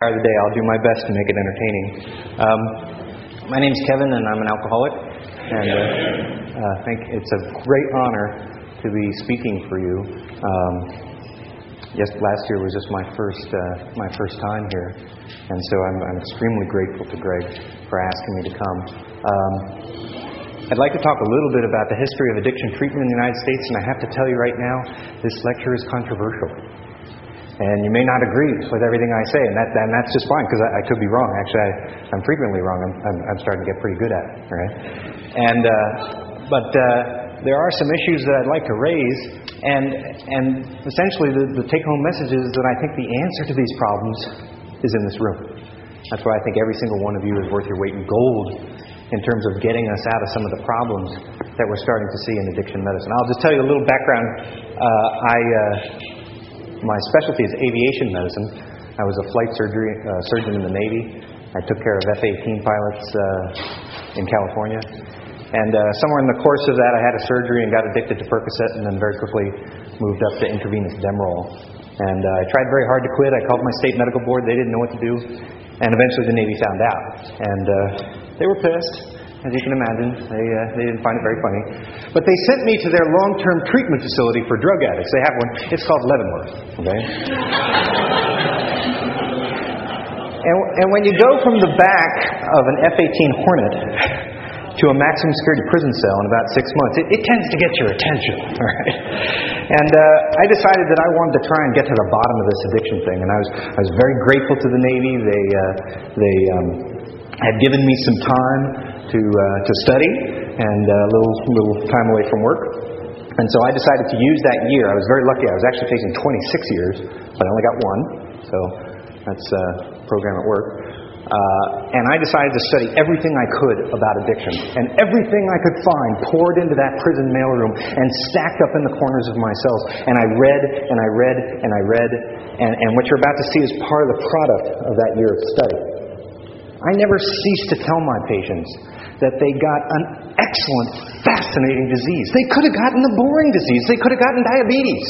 of the day, I'll do my best to make it entertaining. Um, my name's Kevin, and I'm an alcoholic. And uh, uh, I think it's a great honor to be speaking for you. Um, yes, last year was just my first uh, my first time here, and so I'm, I'm, extremely grateful to Greg for asking me to come. Um, I'd like to talk a little bit about the history of addiction treatment in the United States, and I have to tell you right now, this lecture is controversial. And you may not agree with everything I say, and, that, and that's just fine because I, I, could be wrong. Actually, I, am frequently wrong. I'm, I'm, I'm, starting to get pretty good at it, right? And, uh, but uh, there are some issues that I'd like to raise, and, and essentially the, the take home message is that I think the answer to these problems is in this room. That's why I think every single one of you is worth your weight in gold in terms of getting us out of some of the problems that we're starting to see in addiction medicine. I'll just tell you a little background. Uh, I uh, my specialty is aviation medicine. I was a flight surgery, uh, surgeon in the Navy. I took care of F 18 pilots uh, in California. And uh, somewhere in the course of that, I had a surgery and got addicted to Percocet, and then very quickly moved up to intravenous Demerol. And uh, I tried very hard to quit. I called my state medical board. They didn't know what to do. And eventually the Navy found out. And uh, they were pissed. As you can imagine, they, uh, they didn't find it very funny. But they sent me to their long term treatment facility for drug addicts. They have one. It's called Leavenworth. Okay? and, and when you go from the back of an F 18 Hornet to a maximum security prison cell in about six months, it, it tends to get your attention. All right? And uh, I decided that I wanted to try and get to the bottom of this addiction thing. And I was, I was very grateful to the Navy. They, uh, they um, had given me some time to, uh, to study and a uh, little, little time away from work. And so I decided to use that year. I was very lucky. I was actually facing 26 years, but I only got one. So that's a uh, program at work. Uh, and I decided to study everything I could about addiction. And everything I could find poured into that prison mailroom and stacked up in the corners of my cells. And I read and I read and I read. And, and what you're about to see is part of the product of that year of study. I never cease to tell my patients that they got an excellent, fascinating disease. They could have gotten the boring disease, they could have gotten diabetes.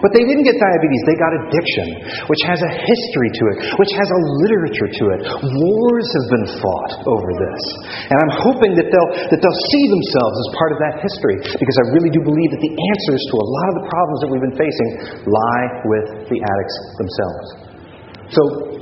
But they didn't get diabetes, they got addiction, which has a history to it, which has a literature to it. Wars have been fought over this. And I'm hoping that they'll, that they'll see themselves as part of that history, because I really do believe that the answers to a lot of the problems that we've been facing lie with the addicts themselves. So,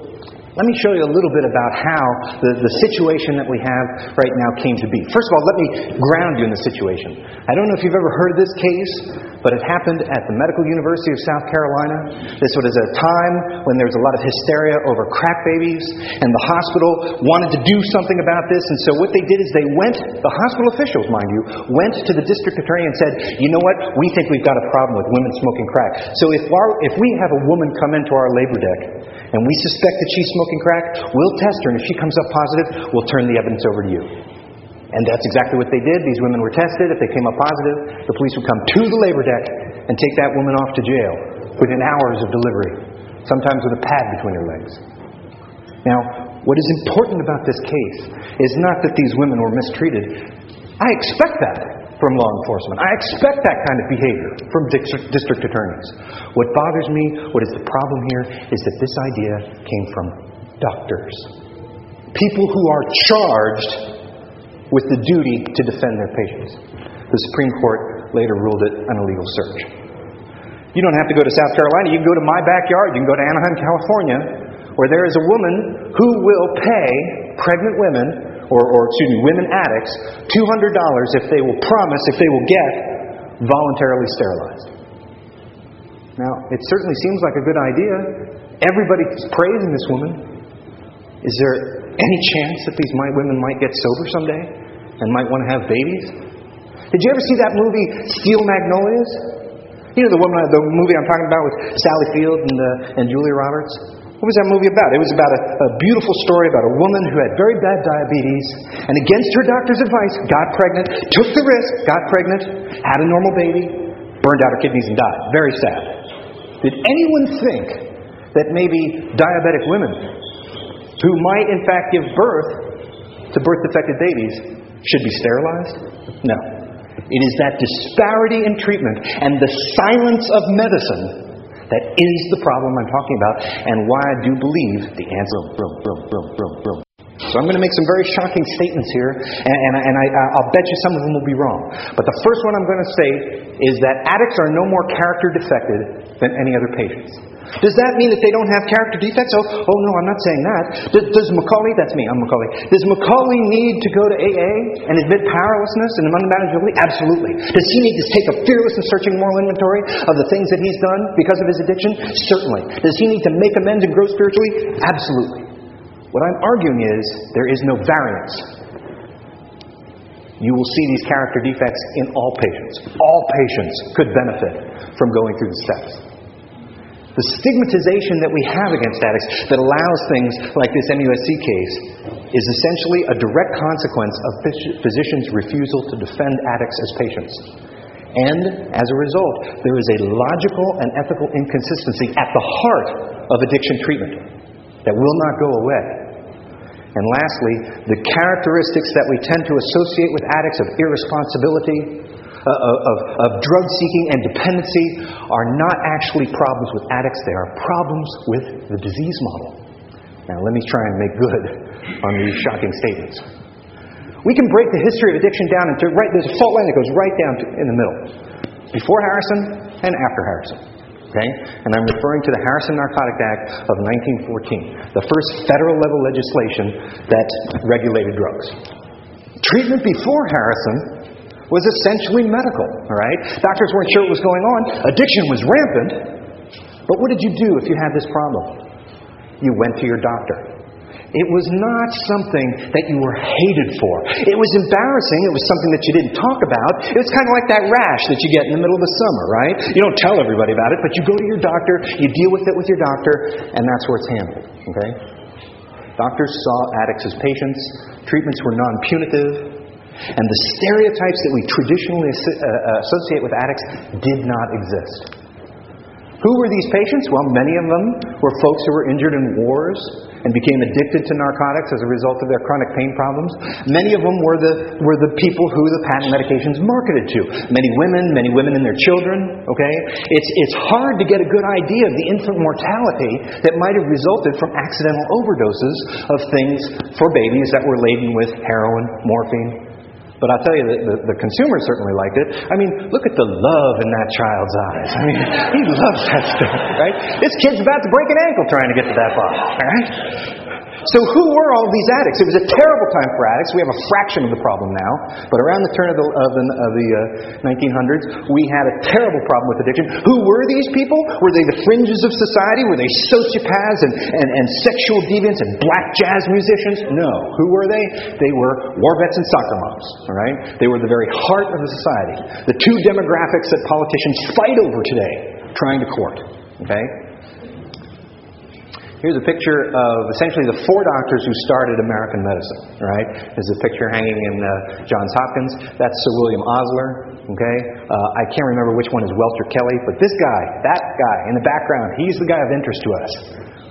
let me show you a little bit about how the, the situation that we have right now came to be. First of all, let me ground you in the situation. I don't know if you've ever heard of this case, but it happened at the Medical University of South Carolina. This was a time when there was a lot of hysteria over crack babies, and the hospital wanted to do something about this. And so what they did is they went, the hospital officials, mind you, went to the district attorney and said, you know what, we think we've got a problem with women smoking crack. So if, our, if we have a woman come into our labor deck and we suspect that she's smoking crack, we'll test her, and if she comes up positive, we'll turn the evidence over to you. And that's exactly what they did. These women were tested. If they came up positive, the police would come to the labor deck and take that woman off to jail within hours of delivery, sometimes with a pad between her legs. Now, what is important about this case is not that these women were mistreated. I expect that from law enforcement. I expect that kind of behavior from district, attorneys. What bothers me, what is the problem here, is that this idea came from doctors. People who are charged with the duty to defend their patients. The Supreme Court later ruled it an illegal search. You don't have to go to South Carolina. You can go to my backyard. You can go to Anaheim, California, where there is a woman who will pay pregnant women, or, or excuse me, women addicts, $200 if they will promise, if they will get voluntarily sterilized. Now, it certainly seems like a good idea. Everybody's praising this woman. Is there any chance that these women might get sober someday and might want to have babies? Did you ever see that movie Steel Magnolias? You know the woman, the movie I'm talking about with Sally Field and, uh, and Julia Roberts. What was that movie about? It was about a, a beautiful story about a woman who had very bad diabetes and, against her doctor's advice, got pregnant, took the risk, got pregnant, had a normal baby, burned out her kidneys, and died. Very sad. Did anyone think that maybe diabetic women who might in fact give birth to birth defected babies should be sterilized? No. It is that disparity in treatment and the silence of medicine That is the problem I'm talking about, and why I do believe the answer. So I'm going to make some very shocking statements here, and, and, and I, uh, I'll bet you some of them will be wrong. But the first one I'm going to say is that addicts are no more character defected than any other patients. Does that mean that they don't have character defects? Oh, oh no, I'm not saying that. Does, does McCauley, that's me, I'm McCauley. Does McCauley need to go to AA and admit powerlessness and unmanageability? Absolutely. Does he need to take a fearless and searching moral inventory of the things that he's done because of his addiction? Certainly. Does he need to make amends and grow spiritually? Absolutely. What I'm arguing is there is no variance. You will see these character defects in all patients. All patients could benefit from going through the steps. The stigmatization that we have against addicts that allows things like this MUSC case is essentially a direct consequence of physicians' refusal to defend addicts as patients. And as a result, there is a logical and ethical inconsistency at the heart of addiction treatment that will not go away. And lastly, the characteristics that we tend to associate with addicts of irresponsibility, uh, of, of drug seeking and dependency are not actually problems with addicts, they are problems with the disease model. Now, let me try and make good on these shocking statements. We can break the history of addiction down into right, there's a fault line that goes right down to, in the middle before Harrison and after Harrison. Okay? And I'm referring to the Harrison Narcotic Act of 1914, the first federal level legislation that regulated drugs. Treatment before Harrison was essentially medical, all right? Doctors weren't sure what was going on. Addiction was rampant. But what did you do if you had this problem? You went to your doctor. It was not something that you were hated for. It was embarrassing. It was something that you didn't talk about. It was kind of like that rash that you get in the middle of the summer, right? You don't tell everybody about it, but you go to your doctor, you deal with it with your doctor, and that's where it's handled, okay? Doctors saw addicts as patients. Treatments were non punitive. And the stereotypes that we traditionally uh, uh, associate with addicts did not exist. Who were these patients? Well, many of them were folks who were injured in wars and became addicted to narcotics as a result of their chronic pain problems. Many of them were the, were the people who the patent medications marketed to. Many women, many women and their children, okay? It's, it's hard to get a good idea of the infant mortality that might have resulted from accidental overdoses of things for babies that were laden with heroin, morphine, but I'll tell you, the, the, the consumer certainly liked it. I mean, look at the love in that child's eyes. I mean, he loves that stuff, right? This kid's about to break an ankle trying to get to that all right? So, who were all these addicts? It was a terrible time for addicts. We have a fraction of the problem now, but around the turn of the, of the, of the uh, 1900s, we had a terrible problem with addiction. Who were these people? Were they the fringes of society? Were they sociopaths and, and, and sexual deviants and black jazz musicians? No. Who were they? They were war vets and soccer moms. All right? They were the very heart of the society. The two demographics that politicians fight over today, trying to court. Okay? Here's a picture of essentially the four doctors who started American medicine, right? There's a picture hanging in uh, Johns Hopkins. That's Sir William Osler, okay? Uh, I can't remember which one is Welter Kelly, but this guy, that guy in the background, he's the guy of interest to us.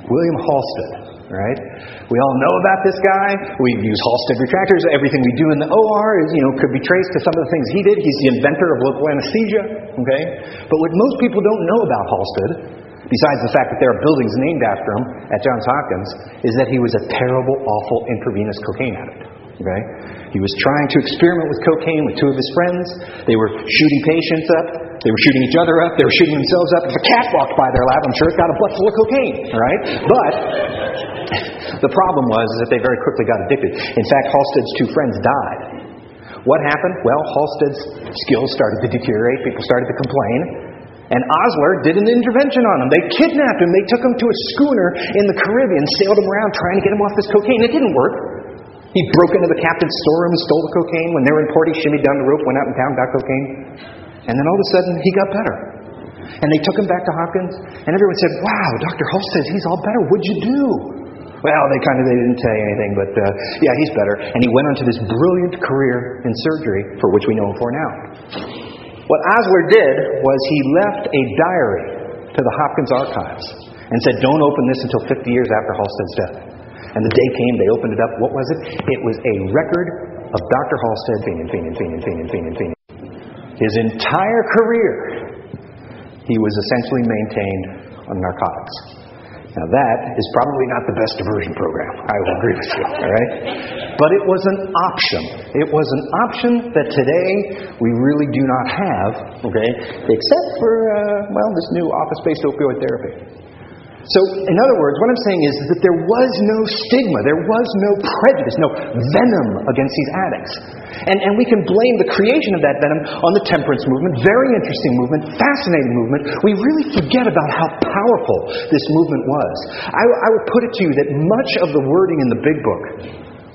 William Halsted, right? We all know about this guy. We use Halsted retractors. Everything we do in the OR is, you know, could be traced to some of the things he did. He's the inventor of local anesthesia, okay? But what most people don't know about Halsted besides the fact that there are buildings named after him at Johns Hopkins, is that he was a terrible, awful intravenous cocaine addict. Okay? He was trying to experiment with cocaine with two of his friends. They were shooting patients up. They were shooting each other up. They were shooting themselves up. If a cat walked by their lab, I'm sure it's got a butt full of cocaine. All right? But the problem was that they very quickly got addicted. In fact, Halsted's two friends died. What happened? Well, Halsted's skills started to deteriorate. People started to complain. And Osler did an intervention on him. They kidnapped him. They took him to a schooner in the Caribbean, sailed him around trying to get him off this cocaine. It didn't work. He broke into the captain's storeroom and stole the cocaine. When they were in port, he shimmied down the rope, went out in town, got cocaine. And then all of a sudden, he got better. And they took him back to Hopkins, and everyone said, Wow, Dr. Hulse says he's all better. What'd you do? Well, they kind of they didn't say anything, but uh, yeah, he's better. And he went on to this brilliant career in surgery, for which we know him for now. What Osler did was he left a diary to the Hopkins archives and said, Don't open this until 50 years after Halsted's death. And the day came, they opened it up. What was it? It was a record of Dr. Halsted fiending, fiending, fiending, fiending, fiending, fiending. His entire career, he was essentially maintained on narcotics. Now, that is probably not the best diversion program. I will agree with you, all right? But it was an option. It was an option that today we really do not have, okay, except for, uh, well, this new office based opioid therapy. So, in other words, what I'm saying is that there was no stigma, there was no prejudice, no venom against these addicts. And, and we can blame the creation of that venom on the temperance movement, very interesting movement, fascinating movement. We really forget about how powerful this movement was. I, I would put it to you that much of the wording in the big book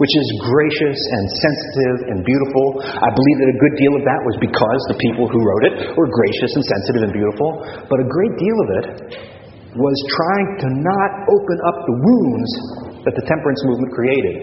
which is gracious and sensitive and beautiful. I believe that a good deal of that was because the people who wrote it were gracious and sensitive and beautiful. But a great deal of it was trying to not open up the wounds that the temperance movement created.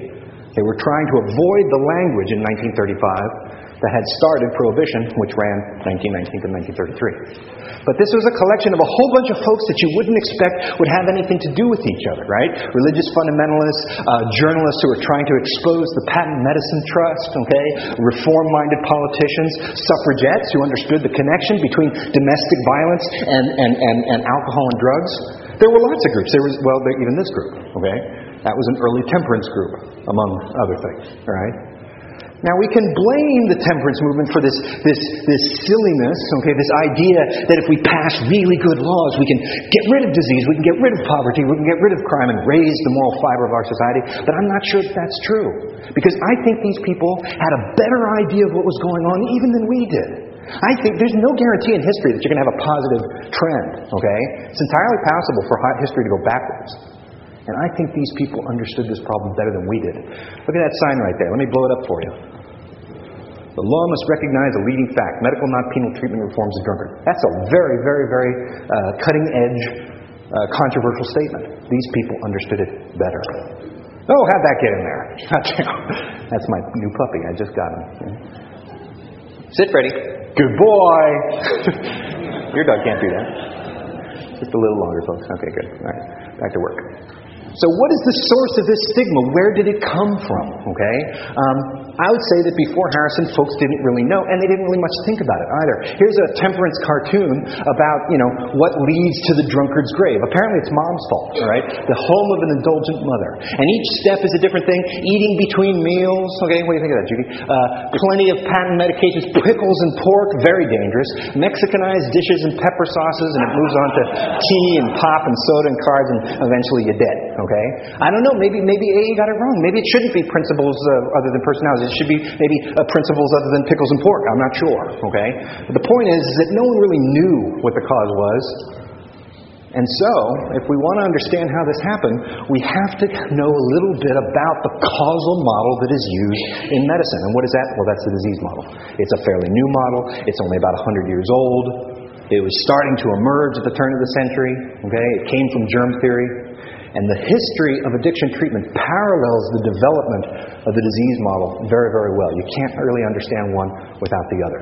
They were trying to avoid the language in 1935 that had started Prohibition, which ran 1919 to 1933. But this was a collection of a whole bunch of folks that you wouldn't expect would have anything to do with each other, right? Religious fundamentalists, uh, journalists who were trying to expose the Patent Medicine Trust, okay? Reform minded politicians, suffragettes who understood the connection between domestic violence and, and, and, and alcohol and drugs. There were lots of groups. There was, well, even this group, okay? That was an early temperance group, among other things, right? Now, we can blame the temperance movement for this, this, this silliness, okay, this idea that if we pass really good laws, we can get rid of disease, we can get rid of poverty, we can get rid of crime and raise the moral fiber of our society. But I'm not sure that that's true. Because I think these people had a better idea of what was going on even than we did. I think there's no guarantee in history that you're going to have a positive trend, okay? It's entirely possible for history to go backwards. And I think these people understood this problem better than we did. Look at that sign right there. Let me blow it up for you. The law must recognize a leading fact medical, not penal treatment reforms of drunkards. That's a very, very, very uh, cutting edge, uh, controversial statement. These people understood it better. Oh, how'd that get in there? That's my new puppy. I just got him. Sit, Freddie. Good boy. Your dog can't do that. Just a little longer, folks. Okay, good. All right, back to work. So, what is the source of this stigma? Where did it come from? Okay? Um, I would say that before Harrison, folks didn't really know, and they didn't really much think about it either. Here's a temperance cartoon about, you know, what leads to the drunkard's grave. Apparently, it's mom's fault, right? The home of an indulgent mother. And each step is a different thing. Eating between meals, okay? What do you think of that, Judy? Uh, plenty of patent medications, pickles and pork, very dangerous. Mexicanized dishes and pepper sauces, and it moves on to tea and pop and soda and cards, and eventually you're dead, okay? I don't know. Maybe maybe AA got it wrong. Maybe it shouldn't be principles uh, other than personalities. It should be maybe uh, principles other than pickles and pork. I'm not sure. Okay. But the point is, is that no one really knew what the cause was. And so, if we want to understand how this happened, we have to know a little bit about the causal model that is used in medicine. And what is that? Well, that's the disease model. It's a fairly new model. It's only about 100 years old. It was starting to emerge at the turn of the century. Okay, it came from germ theory. And the history of addiction treatment parallels the development of the disease model very, very well. You can't really understand one without the other.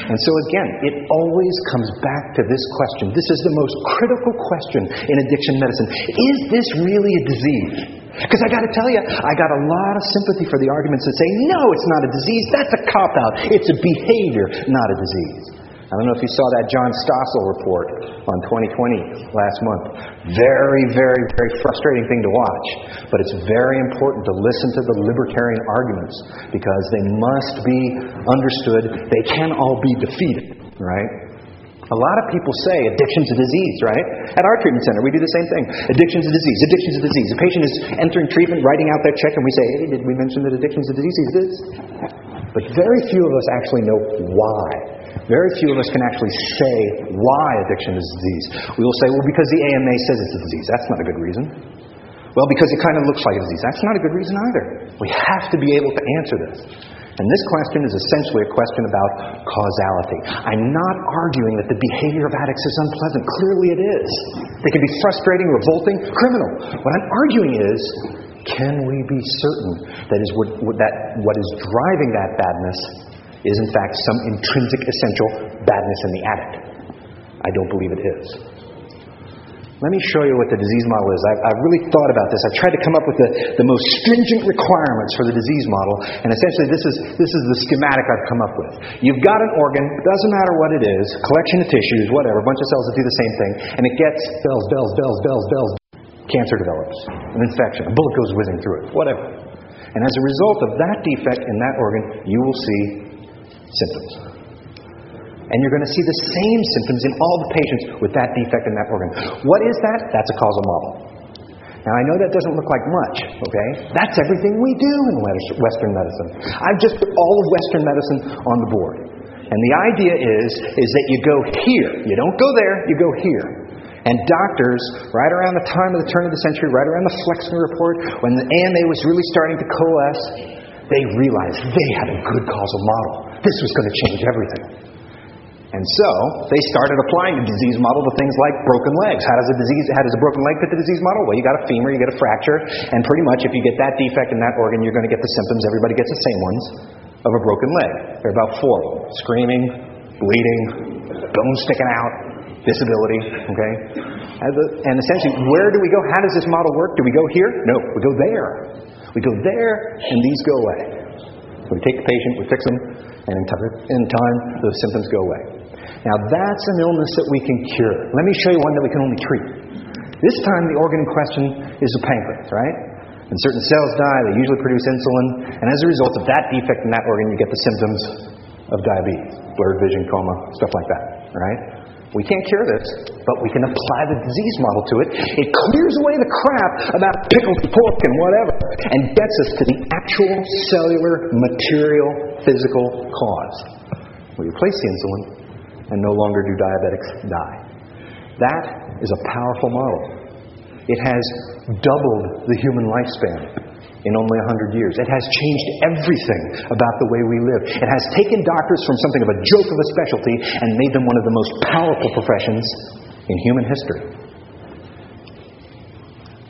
And so, again, it always comes back to this question. This is the most critical question in addiction medicine. Is this really a disease? Because I got to tell you, I got a lot of sympathy for the arguments that say, no, it's not a disease. That's a cop out. It's a behavior, not a disease. I don't know if you saw that John Stossel report on 2020 last month. Very, very, very frustrating thing to watch. But it's very important to listen to the libertarian arguments because they must be understood. They can all be defeated, right? A lot of people say addiction's a disease, right? At our treatment center, we do the same thing. Addiction's a disease. Addiction's a disease. A patient is entering treatment, writing out their check, and we say, hey, did we mention that addiction's a disease? Is. But very few of us actually know why. Very few of us can actually say why addiction is a disease. We will say, well, because the AMA says it's a disease. That's not a good reason. Well, because it kind of looks like a disease. That's not a good reason either. We have to be able to answer this. And this question is essentially a question about causality. I'm not arguing that the behavior of addicts is unpleasant. Clearly it is. They can be frustrating, revolting, criminal. What I'm arguing is can we be certain that is what, that what is driving that badness is in fact some intrinsic essential badness in the addict. I don't believe it is. Let me show you what the disease model is. I've, I've, really thought about this. I've tried to come up with the, the most stringent requirements for the disease model, and essentially this is, this is the schematic I've come up with. You've got an organ, doesn't matter what it is, collection of tissues, whatever, a bunch of cells that do the same thing, and it gets bells, bells, bells, bells, bells. Cancer develops, an infection, a bullet goes whizzing through it, whatever. And as a result of that defect in that organ, you will see symptoms. And you're going to see the same symptoms in all the patients with that defect in that organ. What is that? That's a causal model. Now, I know that doesn't look like much, okay? That's everything we do in Western medicine. I've just put all of Western medicine on the board. And the idea is, is that you go here. You don't go there, you go here. And doctors, right around the time of the turn of the century, right around the Flexner Report, when the AMA was really starting to coalesce, they realized they had a good causal model. This was going to change everything. And so they started applying the disease model to things like broken legs. How does a disease how does a broken leg fit the disease model? Well, you got a femur, you get a fracture, and pretty much if you get that defect in that organ, you're going to get the symptoms. Everybody gets the same ones of a broken leg. There are about four of them: screaming, bleeding, bones sticking out, disability. Okay? And essentially, where do we go? How does this model work? Do we go here? No, we go there. We go there, and these go away. We take the patient, we fix them, and in time, those symptoms go away. Now, that's an illness that we can cure. Let me show you one that we can only treat. This time, the organ in question is the pancreas, right? When certain cells die, they usually produce insulin, and as a result of that defect in that organ, you get the symptoms of diabetes, blurred vision, coma, stuff like that, right? We can't cure this, but we can apply the disease model to it. It clears away the crap about pickles and pork and whatever, and gets us to the actual cellular, material, physical cause. We replace the insulin, and no longer do diabetics die. That is a powerful model. It has doubled the human lifespan in only 100 years. It has changed everything about the way we live. It has taken doctors from something of a joke of a specialty and made them one of the most powerful professions in human history.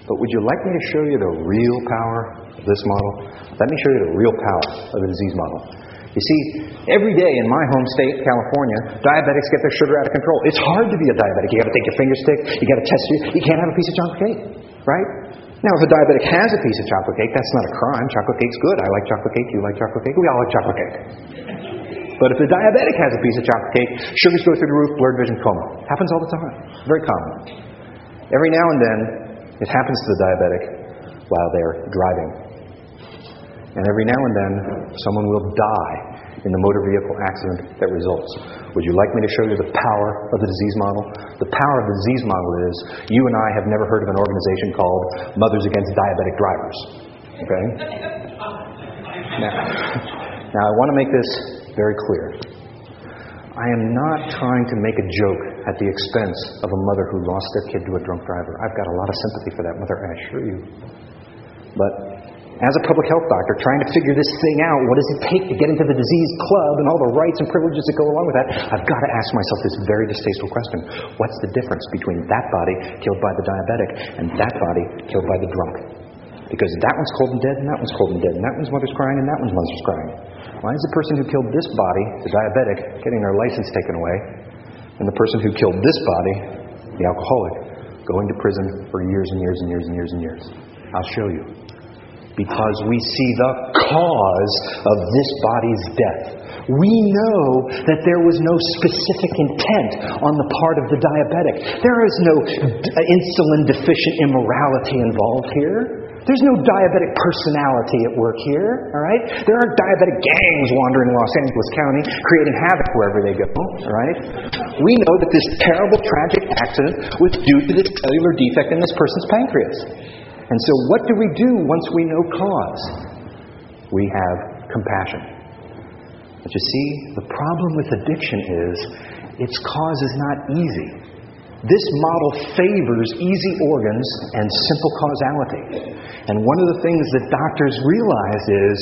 But would you like me to show you the real power this model? Let me show you the real power of the disease model. You see, every day in my home state, California, diabetics get their sugar out of control. It's hard to be a diabetic. You got to take your finger stick, you got to test you. You can't have a piece of chocolate cake, right? Now, if a diabetic has a piece of chocolate cake, that's not a crime. Chocolate cake's good. I like chocolate cake. You like chocolate cake. We all like chocolate cake. But if the diabetic has a piece of chocolate cake, sugars go through the roof, blurred vision, coma. Happens all the time. Very common. Every now and then, it happens to the diabetic while they're driving. And every now and then, someone will die in the motor vehicle accident that results. Would you like me to show you the power of the disease model? The power of the disease model is you and I have never heard of an organization called Mothers Against Diabetic Drivers. Okay? Now, now I want to make this very clear. I am not trying to make a joke at the expense of a mother who lost their kid to a drunk driver. I've got a lot of sympathy for that mother, I assure you. But as a public health doctor, trying to figure this thing out, what does it take to get into the disease club and all the rights and privileges that go along with that, I've got to ask myself this very distasteful question. What's the difference between that body killed by the diabetic and that body killed by the drunk? Because that one's cold and dead, and that one's cold and dead, and that one's mother's crying, and that one's mother's crying. Why is the person who killed this body, the diabetic, getting their license taken away, and the person who killed this body, the alcoholic, going to prison for years and years and years and years and years? I'll show you because we see the cause of this body's death. We know that there was no specific intent on the part of the diabetic. There is no insulin deficient immorality involved here. There's no diabetic personality at work here, all right? There aren't diabetic gangs wandering Los Angeles County creating havoc wherever they go, all right? We know that this terrible, tragic accident was due to this cellular defect in this person's pancreas. And so, what do we do once we know cause? We have compassion. But you see, the problem with addiction is its cause is not easy. This model favors easy organs and simple causality. And one of the things that doctors realize is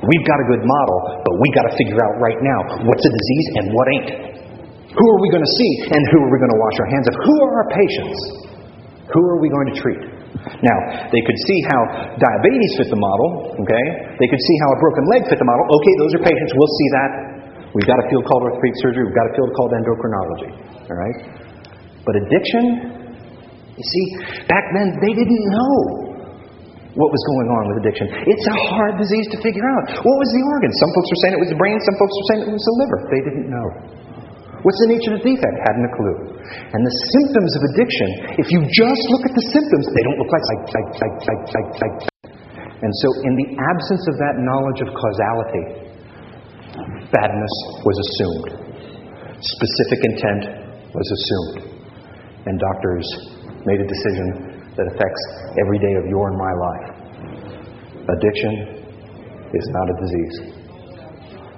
we've got a good model, but we've got to figure out right now what's a disease and what ain't. Who are we going to see and who are we going to wash our hands of? Who are our patients? Who are we going to treat? Now, they could see how diabetes fit the model, okay? They could see how a broken leg fit the model. Okay, those are patients. We'll see that. We've got a field called orthopedic surgery. We've got a field called endocrinology, all right? But addiction, You see, back then they didn't know what was going on with addiction. It's a hard disease to figure out. What was the organ? Some folks were saying it was the brain, some folks were saying it was the liver. They didn't know. What's the nature of the defect? Hadn't a clue. And the symptoms of addiction, if you just look at the symptoms, they don't look like, like, like, like, like, like. And so, in the absence of that knowledge of causality, badness was assumed. Specific intent was assumed. And doctors made a decision that affects every day of your and my life. Addiction is not a disease.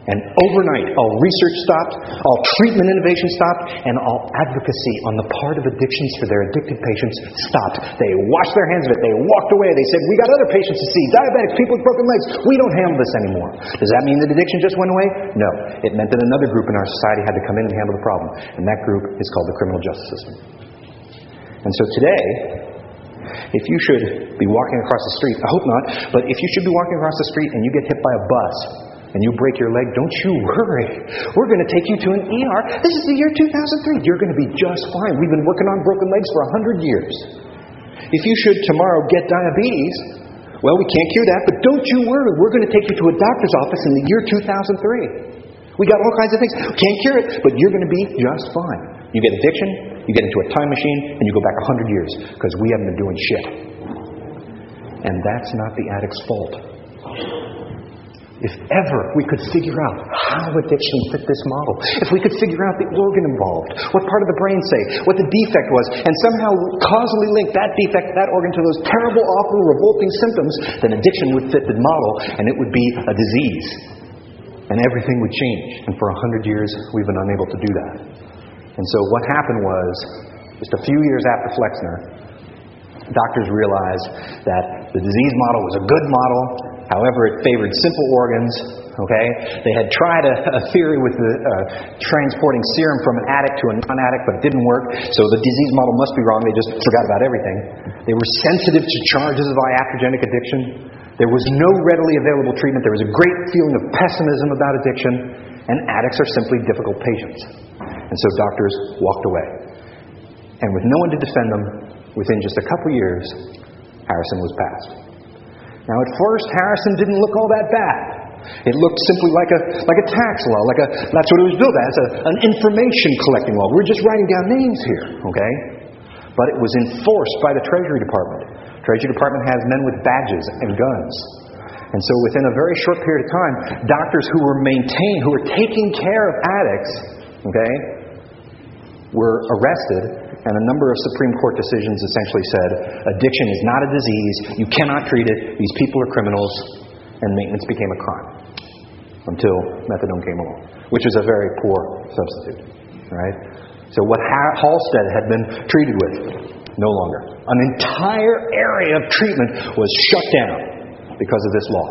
And overnight, all research stopped, all treatment innovation stopped, and all advocacy on the part of addictions for their addicted patients stopped. They washed their hands of it. They walked away. They said, We got other patients to see diabetics, people with broken legs. We don't handle this anymore. Does that mean that addiction just went away? No. It meant that another group in our society had to come in and handle the problem. And that group is called the criminal justice system. And so today, if you should be walking across the street, I hope not, but if you should be walking across the street and you get hit by a bus and you break your leg, don't you worry. We're going to take you to an ER. This is the year 2003. You're going to be just fine. We've been working on broken legs for 100 years. If you should tomorrow get diabetes, well, we can't cure that, but don't you worry. We're going to take you to a doctor's office in the year 2003. We got all kinds of things. Can't cure it, but you're going to be just fine. You get addiction, you get into a time machine, and you go back 100 years because we haven't been doing shit. And that's not the addict's fault. If ever we could figure out how addiction fit this model, if we could figure out the organ involved, what part of the brain, say, what the defect was, and somehow causally link that defect, that organ to those terrible, awful, revolting symptoms, then addiction would fit the model and it would be a disease. And everything would change. And for a hundred years, we've been unable to do that. And so what happened was, just a few years after Flexner, doctors realized that the disease model was a good model. However, it favored simple organs. Okay, they had tried a, a theory with the, uh, transporting serum from an addict to a non-addict, but it didn't work. So the disease model must be wrong. They just forgot about everything. They were sensitive to charges of iatrogenic addiction. There was no readily available treatment. There was a great feeling of pessimism about addiction, and addicts are simply difficult patients. And so doctors walked away. And with no one to defend them, within just a couple years, Harrison was passed. Now, at first, Harrison didn't look all that bad. It looked simply like a, like a tax law, like a, that's what it was built as, a, an information collecting law. We're just writing down names here, okay? But it was enforced by the Treasury Department. Treasury Department has men with badges and guns. And so within a very short period of time, doctors who were maintaining, who were taking care of addicts, okay, were arrested and a number of Supreme Court decisions essentially said addiction is not a disease, you cannot treat it, these people are criminals, and maintenance became a crime until methadone came along, which is a very poor substitute, right? So what Halsted had been treated with, no longer. An entire area of treatment was shut down because of this law.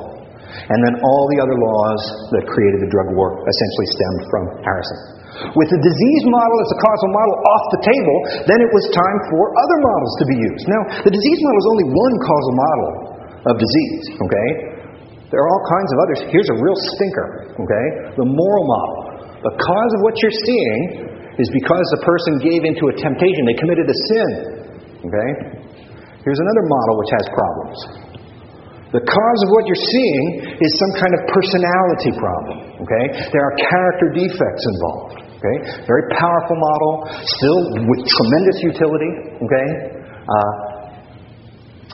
And then all the other laws that created the drug war essentially stemmed from Harrison. With the disease model as a causal model off the table, then it was time for other models to be used. Now, the disease model is only one causal model of disease, okay? There are all kinds of others. Here's a real stinker, okay? The moral model. The cause of what you're seeing is because the person gave into a temptation, they committed a sin, okay? Here's another model which has problems. The cause of what you're seeing is some kind of personality problem. Okay? There are character defects involved. Okay? Very powerful model, still with tremendous utility. Okay? Uh,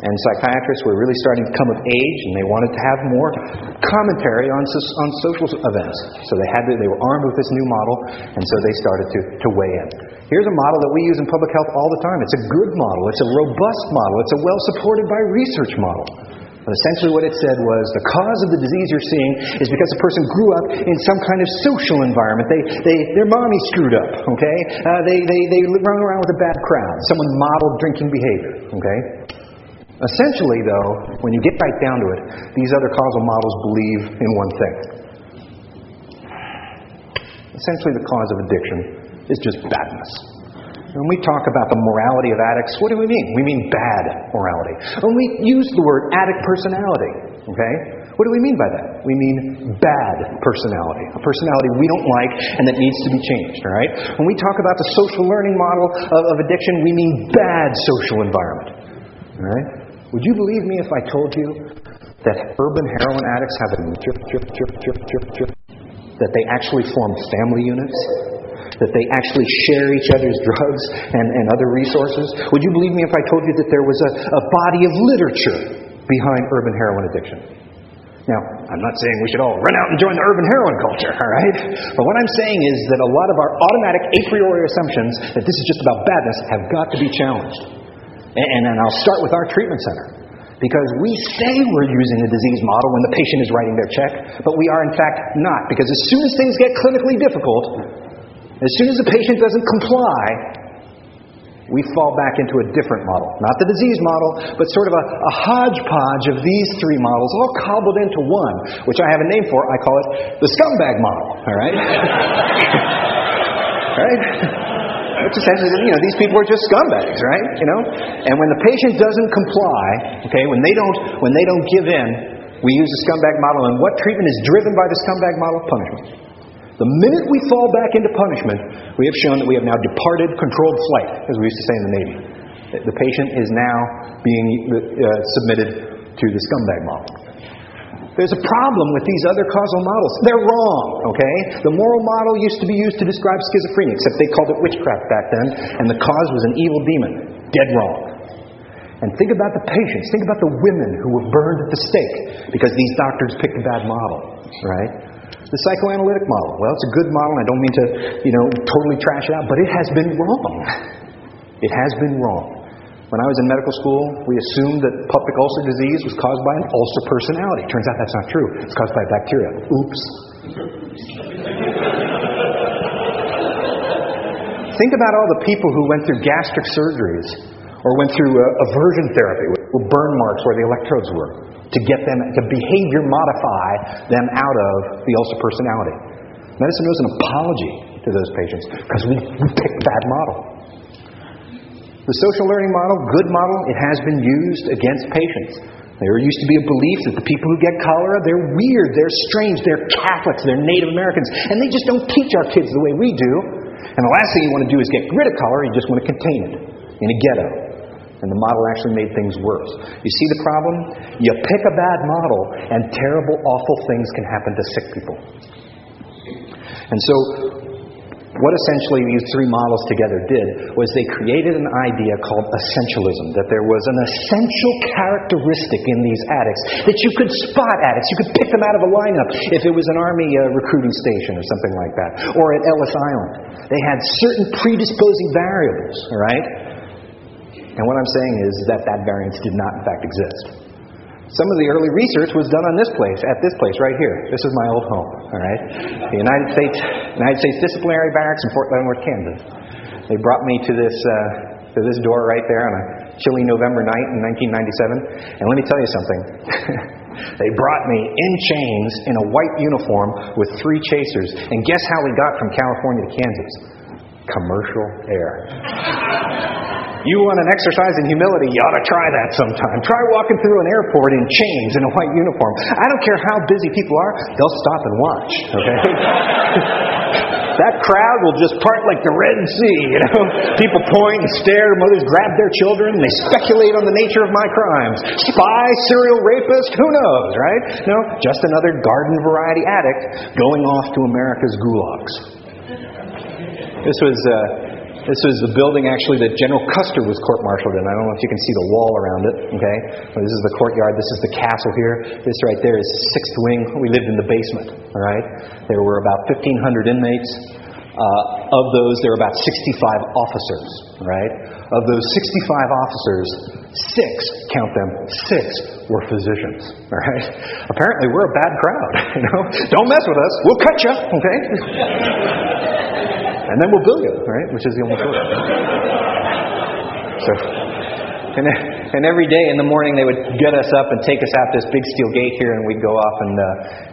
and psychiatrists were really starting to come of age, and they wanted to have more commentary on, on social events. So they had to, they were armed with this new model, and so they started to, to weigh in. Here's a model that we use in public health all the time. It's a good model. It's a robust model. It's a well supported by research model. Essentially, what it said was the cause of the disease you're seeing is because a person grew up in some kind of social environment. They, they, their mommy screwed up, okay? Uh, they, they, they run around with a bad crowd. Someone modeled drinking behavior, okay? Essentially, though, when you get right down to it, these other causal models believe in one thing. Essentially, the cause of addiction is just badness. When we talk about the morality of addicts, what do we mean? We mean bad morality. When we use the word addict personality, okay? What do we mean by that? We mean bad personality, a personality we don't like and that needs to be changed, all right? When we talk about the social learning model of, of addiction, we mean bad social environment, all right? Would you believe me if I told you that urban heroin addicts have a that they actually form family units? That they actually share each other's drugs and, and other resources? Would you believe me if I told you that there was a, a body of literature behind urban heroin addiction? Now, I'm not saying we should all run out and join the urban heroin culture, all right? But what I'm saying is that a lot of our automatic a priori assumptions that this is just about badness have got to be challenged. And, and I'll start with our treatment center. Because we say we're using a disease model when the patient is writing their check, but we are in fact not. Because as soon as things get clinically difficult, as soon as the patient doesn't comply, we fall back into a different model. Not the disease model, but sort of a, a, hodgepodge of these three models, all cobbled into one, which I have a name for. I call it the scumbag model. All right? right? Which essentially, you know, these people are just scumbags, right? You know? And when the patient doesn't comply, okay, when they don't, when they don't give in, we use the scumbag model. And what treatment is driven by the scumbag model? Punishment. The minute we fall back into punishment, we have shown that we have now departed controlled flight, as we used to say in the Navy. The patient is now being uh, submitted to the scumbag model. There's a problem with these other causal models. They're wrong, okay? The moral model used to be used to describe schizophrenia, except they called it witchcraft back then, and the cause was an evil demon. Dead wrong. And think about the patients. Think about the women who were burned at the stake because these doctors picked a bad model, right? The psychoanalytic model. Well, it's a good model. I don't mean to, you know, totally trash it out, but it has been wrong. It has been wrong. When I was in medical school, we assumed that peptic ulcer disease was caused by an ulcer personality. Turns out that's not true. It's caused by bacteria. Oops. Think about all the people who went through gastric surgeries or went through uh, aversion therapy with burn marks where the electrodes were to get them to behavior modify them out of the ulcer personality. Medicine owes an apology to those patients because we, we picked that model. The social learning model, good model, it has been used against patients. There used to be a belief that the people who get cholera, they're weird, they're strange, they're Catholics, they're Native Americans, and they just don't teach our kids the way we do. And the last thing you want to do is get rid of cholera, you just want to contain it in a ghetto. And the model actually made things worse. You see the problem? You pick a bad model, and terrible, awful things can happen to sick people. And so, what essentially these three models together did was they created an idea called essentialism that there was an essential characteristic in these addicts that you could spot addicts, you could pick them out of a lineup if it was an army uh, recruiting station or something like that, or at Ellis Island. They had certain predisposing variables, all right? And what I'm saying is that that variance did not, in fact, exist. Some of the early research was done on this place, at this place right here. This is my old home, all right? The United States, United States Disciplinary Barracks in Fort Leavenworth, Kansas. They brought me to this, uh, to this door right there on a chilly November night in 1997. And let me tell you something. they brought me in chains in a white uniform with three chasers. And guess how we got from California to Kansas? Commercial air. You want an exercise in humility, you ought to try that sometime. Try walking through an airport in chains in a white uniform. I don't care how busy people are, they'll stop and watch, okay? that crowd will just part like the Red Sea, you know? People point and stare, mothers grab their children, they speculate on the nature of my crimes. Spy, serial rapist, who knows, right? No, just another garden variety addict going off to America's gulags. This was uh, this is the building actually that General Custer was court-martialed in. I don't know if you can see the wall around it. Okay, this is the courtyard. This is the castle here. This right there is Sixth Wing. We lived in the basement. All right, there were about 1,500 inmates. Uh, of those, there were about 65 officers. Right, of those 65 officers, six, count them, six were physicians. All right, apparently we're a bad crowd. You know, don't mess with us. We'll cut you. Okay and then we'll bill you, right? Which is the only choice. So, and, and every day in the morning they would get us up and take us out this big steel gate here, and we'd go off and uh,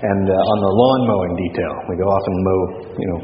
and uh, on the lawn mowing detail. We go off and mow, you know,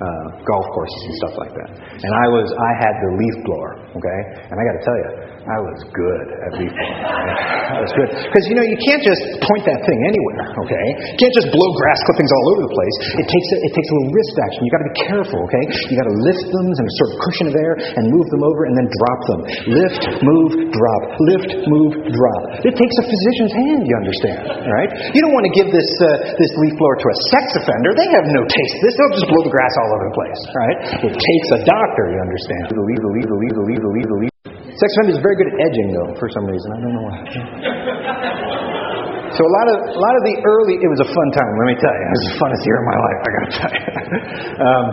uh, golf courses and stuff like that. And I was, I had the leaf blower, okay? And I got to tell you, I was good at leaf blowing. I was good because you know you can't just point that thing anywhere, okay? You can't just blow grass clippings all over the place. It takes a, it takes a little wrist action. You got to be careful, okay? You got to lift them in a sort of cushion of air and move them over and then drop them. Lift, move, drop. Lift, move, drop. It takes a physician's hand, you understand, right? You don't want to give this uh, this leaf blower to a sex offender. They have no taste. This they'll just blow the grass all over the place, all right? It takes a doctor, you understand. Sex offenders are very good at edging, though, for some reason. I don't know why. So a lot of a lot of the early it was a fun time. Let me tell you, it was the funnest year of my life. I got to tell you. um,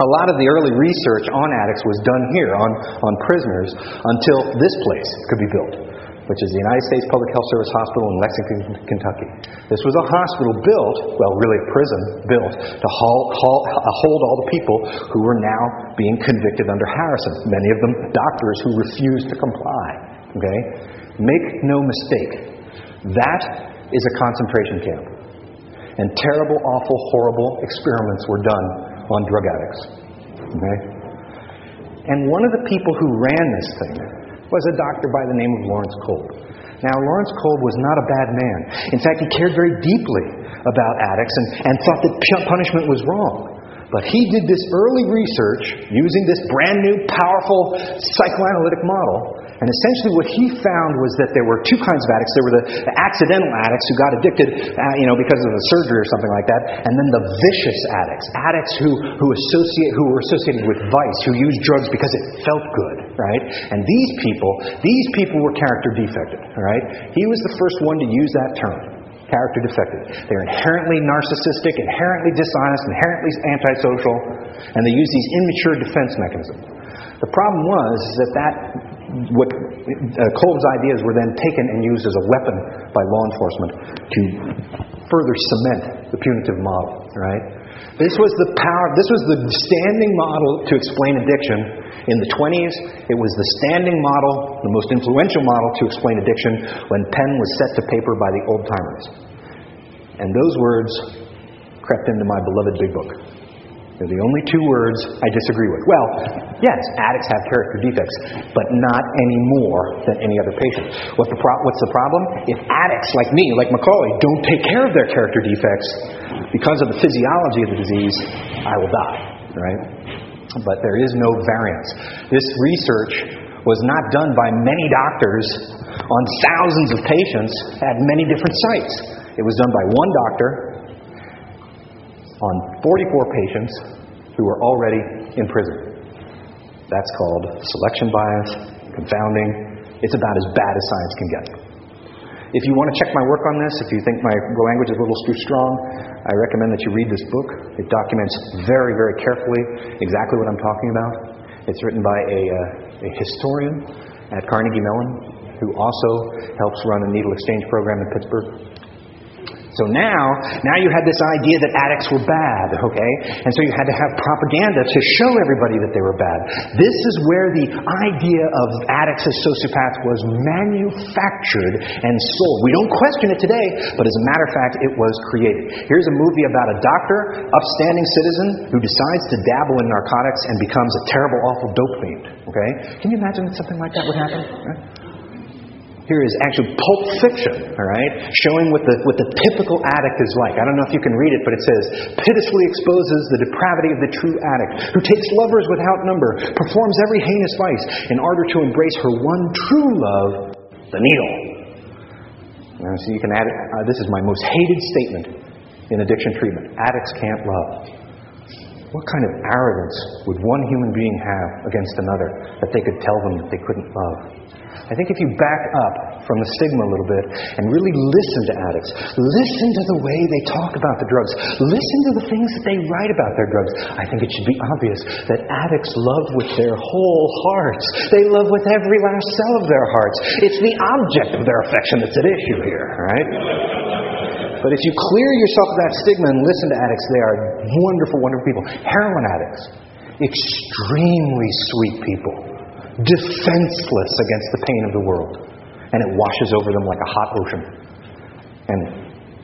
a lot of the early research on addicts was done here on on prisoners until this place could be built, which is the United States Public Health Service Hospital in Lexington, Kentucky. This was a hospital built, well, really a prison built to hold, uh, hold all the people who were now being convicted under Harrison. Many of them doctors who refused to comply. Okay, make no mistake. That is a concentration camp. And terrible, awful, horrible experiments were done on drug addicts. Okay? And one of the people who ran this thing was a doctor by the name of Lawrence Kolb. Now, Lawrence Kolb was not a bad man. In fact, he cared very deeply about addicts and, and thought that punishment was wrong. But he did this early research using this brand new, powerful psychoanalytic model and essentially, what he found was that there were two kinds of addicts. There were the, the accidental addicts who got addicted, uh, you know, because of a surgery or something like that, and then the vicious addicts, addicts who who associate who were associated with vice, who used drugs because it felt good, right? And these people, these people were character defected, right? He was the first one to use that term character defective. They're inherently narcissistic, inherently dishonest, inherently antisocial, and they use these immature defense mechanisms. The problem was that that what uh, Kolb's ideas were then taken and used as a weapon by law enforcement to further cement the punitive model. Right? This was the power. This was the standing model to explain addiction in the 20s. It was the standing model, the most influential model to explain addiction when pen was set to paper by the old timers. And those words crept into my beloved big book. They're the only two words I disagree with. Well, yes, addicts have character defects, but not any more than any other patient. What the pro- what's the problem? If addicts like me, like McCauley, don't take care of their character defects because of the physiology of the disease, I will die, right? But there is no variance. This research was not done by many doctors on thousands of patients at many different sites. It was done by one doctor on 44 patients who were already in prison. That's called selection bias, confounding. It's about as bad as science can get. If you want to check my work on this, if you think my language is a little too strong, I recommend that you read this book. It documents very, very carefully exactly what I'm talking about. It's written by a, uh, a historian at Carnegie Mellon who also helps run a needle exchange program in Pittsburgh. So now, now you had this idea that addicts were bad, okay? And so you had to have propaganda to show everybody that they were bad. This is where the idea of addicts as sociopaths was manufactured and sold. We don't question it today, but as a matter of fact, it was created. Here's a movie about a doctor, upstanding citizen, who decides to dabble in narcotics and becomes a terrible, awful dope fiend, okay? Can you imagine that something like that would happen? Here is actually Pulp Fiction, all right, showing what the, what the typical addict is like. I don't know if you can read it, but it says, pitilessly exposes the depravity of the true addict, who takes lovers without number, performs every heinous vice in order to embrace her one true love, the needle. Now, so you can add it. Uh, this is my most hated statement in addiction treatment. Addicts can't love. What kind of arrogance would one human being have against another that they could tell them that they couldn't love? I think if you back up from the stigma a little bit and really listen to addicts, listen to the way they talk about the drugs, listen to the things that they write about their drugs, I think it should be obvious that addicts love with their whole hearts. They love with every last cell of their hearts. It's the object of their affection that's at issue here, right? But if you clear yourself of that stigma and listen to addicts, they are wonderful, wonderful people. Heroin addicts, extremely sweet people defenseless against the pain of the world. And it washes over them like a hot ocean. And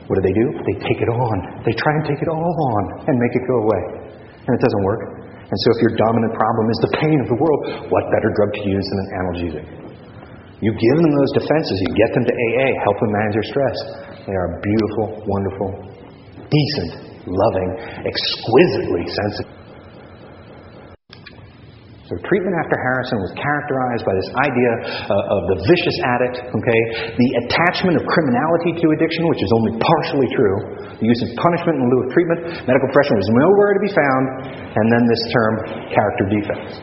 what do they do? They take it on. They try and take it all on and make it go away. And it doesn't work. And so if your dominant problem is the pain of the world, what better drug to use than an analgesic? You give them those defenses, you get them to AA, help them manage their stress. They are beautiful, wonderful, decent, loving, exquisitely sensitive. So treatment after Harrison was characterized by this idea uh, of the vicious addict, okay, the attachment of criminality to addiction, which is only partially true, the use of punishment in lieu of treatment, medical profession was nowhere to be found, and then this term, character defects.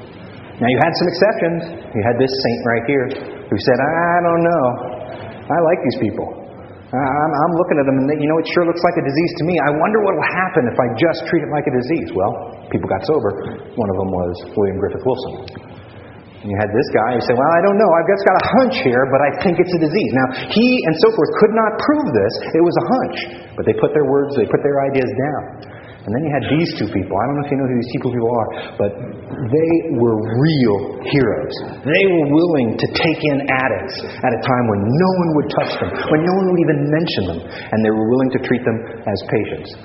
Now you had some exceptions. You had this saint right here who said, I don't know. I like these people. I'm, I'm looking at them and they, you know, it sure looks like a disease to me. I wonder what will happen if I just treat it like a disease. Well, people got sober. One of them was William Griffith Wilson. And you had this guy who said, Well, I don't know. I've just got a hunch here, but I think it's a disease. Now, he and so forth could not prove this. It was a hunch. But they put their words, they put their ideas down. And then you had these two people. I don't know if you know who these two people are, but they were real heroes. They were willing to take in addicts at a time when no one would touch them, when no one would even mention them, and they were willing to treat them as patients.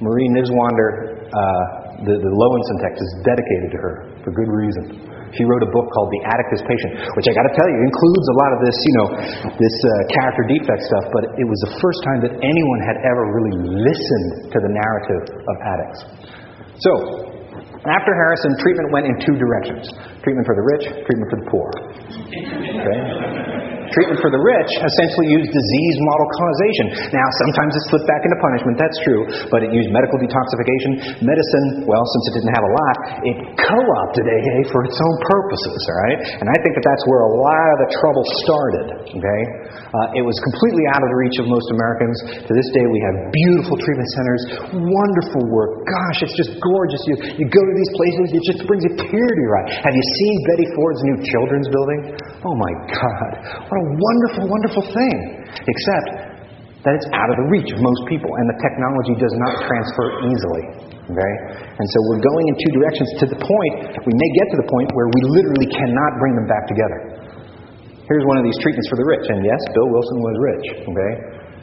Marie Nyswander, uh, the, the Lowinson text, is dedicated to her for good reason. She wrote a book called The Addict is Patient, which I got to tell you includes a lot of this, you know, this uh, character defect stuff. But it was the first time that anyone had ever really listened to the narrative of addicts. So, after Harrison, treatment went in two directions: treatment for the rich, treatment for the poor. Okay. Treatment for the rich essentially used disease model causation. Now, sometimes it slipped back into punishment, that's true, but it used medical detoxification. Medicine, well, since it didn't have a lot, it co opted AA for its own purposes, all right? And I think that that's where a lot of the trouble started, okay? Uh, it was completely out of the reach of most Americans. To this day, we have beautiful treatment centers, wonderful work. Gosh, it's just gorgeous. You, you go to these places, it just brings a tear to your eye. Have you seen Betty Ford's new children's building? Oh my God. What a wonderful, wonderful thing. Except that it's out of the reach of most people, and the technology does not transfer easily. Okay? And so we're going in two directions to the point, we may get to the point where we literally cannot bring them back together. Here's one of these treatments for the rich. And yes, Bill Wilson was rich. Okay?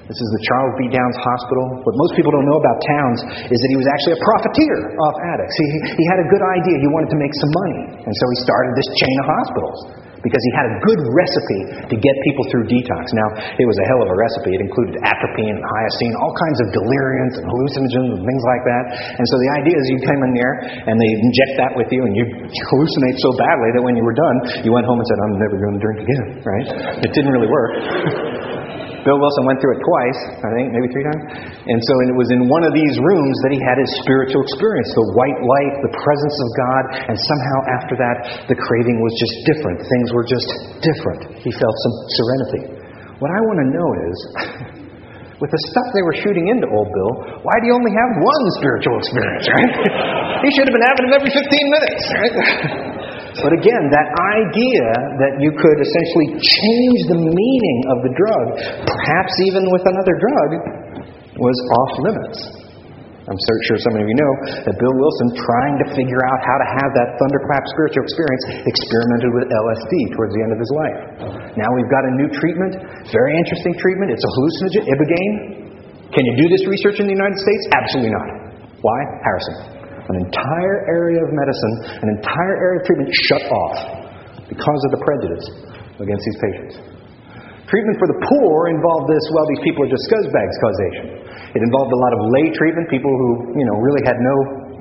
This is the Charles B. Towns Hospital. What most people don't know about Towns is that he was actually a profiteer off addicts. He, he had a good idea. He wanted to make some money. And so he started this chain of hospitals because he had a good recipe to get people through detox. Now, it was a hell of a recipe. It included atropine and hyoscine, all kinds of deliriants and hallucinogens and things like that. And so the idea is you come in there and they inject that with you and you hallucinate so badly that when you were done, you went home and said, I'm never going to drink again, right? It didn't really work. Bill Wilson went through it twice, I think, maybe three times. And so and it was in one of these rooms that he had his spiritual experience the white light, the presence of God, and somehow after that, the craving was just different. Things were just different. He felt some serenity. What I want to know is. with the stuff they were shooting into old Bill, why do you only have one spiritual experience, right? he should have been having them every 15 minutes, right? But again, that idea that you could essentially change the meaning of the drug, perhaps even with another drug, was off limits. I'm sure some of you know that Bill Wilson, trying to figure out how to have that thunderclap spiritual experience, experimented with LSD towards the end of his life. Now we've got a new treatment, very interesting treatment. It's a hallucinogen, ibogaine. Can you do this research in the United States? Absolutely not. Why? Harrison an entire area of medicine, an entire area of treatment shut off because of the prejudice against these patients. Treatment for the poor involved this, well, these people are just scuzzbags causation. It involved a lot of lay treatment, people who, you know, really had no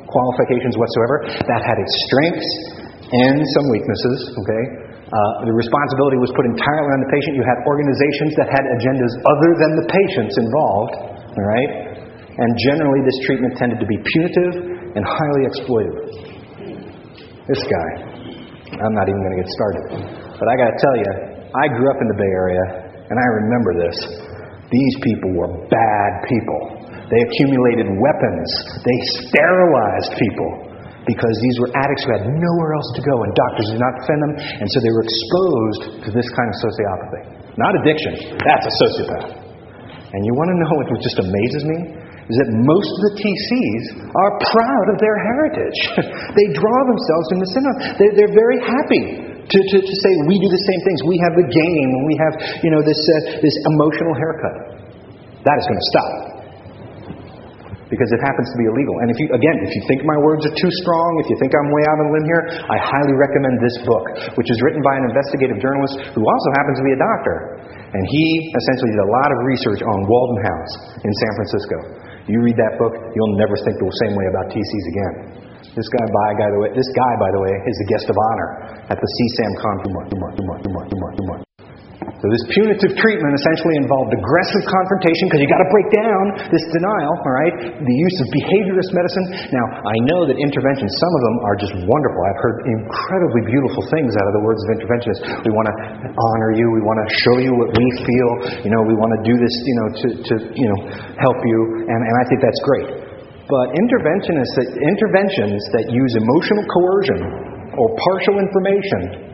qualifications whatsoever. That had its strengths and some weaknesses, okay? Uh, the responsibility was put entirely on the patient. You had organizations that had agendas other than the patients involved, all right? And generally, this treatment tended to be punitive and highly exploitive. This guy, I'm not even going to get started. But I got to tell you, I grew up in the Bay Area, and I remember this. These people were bad people. They accumulated weapons, they sterilized people because these were addicts who had nowhere else to go, and doctors did not defend them, and so they were exposed to this kind of sociopathy. Not addiction, that's a sociopath. And you want to know what just amazes me? Is that most of the TCs are proud of their heritage. they draw themselves from the Synanon. They're, they're very happy to, to, to, say we do the same things. We have the game. We have you know this uh, this emotional haircut. That is going to stop because it happens to be illegal. And if you, again, if you think my words are too strong, if you think I'm way out on a limb here, I highly recommend this book, which is written by an investigative journalist who also happens to be a doctor. And he essentially did a lot of research on Walden House in San Francisco. You read that book, you'll never think the same way about TCs again. This guy, by, guy, the way, this guy, by the way, is the guest of honor at the CSAM conference. So this punitive treatment essentially involved aggressive confrontation because you got to break down this denial, all right? The use of behaviorist medicine. Now, I know that interventions, some of them are just wonderful. I've heard incredibly beautiful things out of the words of interventionists. We want to honor you. We want to show you what we feel. You know, we want to do this, you know, to, to you know, help you. And, and I think that's great. But interventionists interventions that use emotional coercion or partial information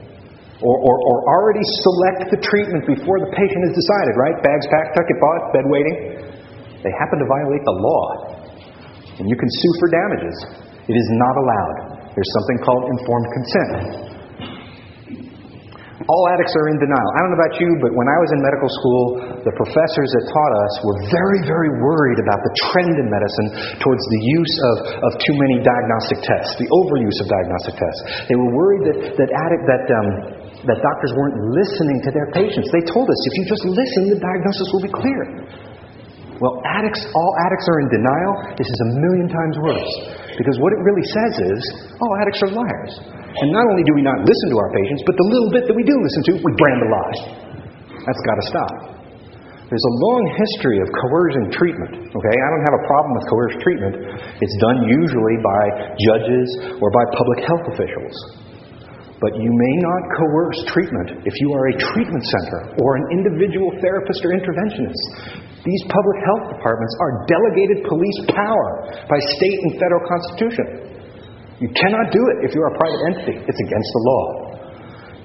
or, or, or already select the treatment before the patient has decided, right? Bags packed, tuck it bought, bed waiting. They happen to violate the law. And you can sue for damages. It is not allowed. There's something called informed consent. All addicts are in denial. I don't know about you, but when I was in medical school, the professors that taught us were very, very worried about the trend in medicine towards the use of, of too many diagnostic tests, the overuse of diagnostic tests. They were worried that, that, addict, that um, that doctors weren't listening to their patients. They told us if you just listen, the diagnosis will be clear. Well, addicts, all addicts are in denial. This is a million times worse. Because what it really says is, all addicts are liars. And not only do we not listen to our patients, but the little bit that we do listen to, we brand a lie. That's got to stop. There's a long history of coercion treatment. Okay, I don't have a problem with coerced treatment. It's done usually by judges or by public health officials. But you may not coerce treatment if you are a treatment center or an individual therapist or interventionist. These public health departments are delegated police power by state and federal constitution. You cannot do it if you're a private entity. It's against the law.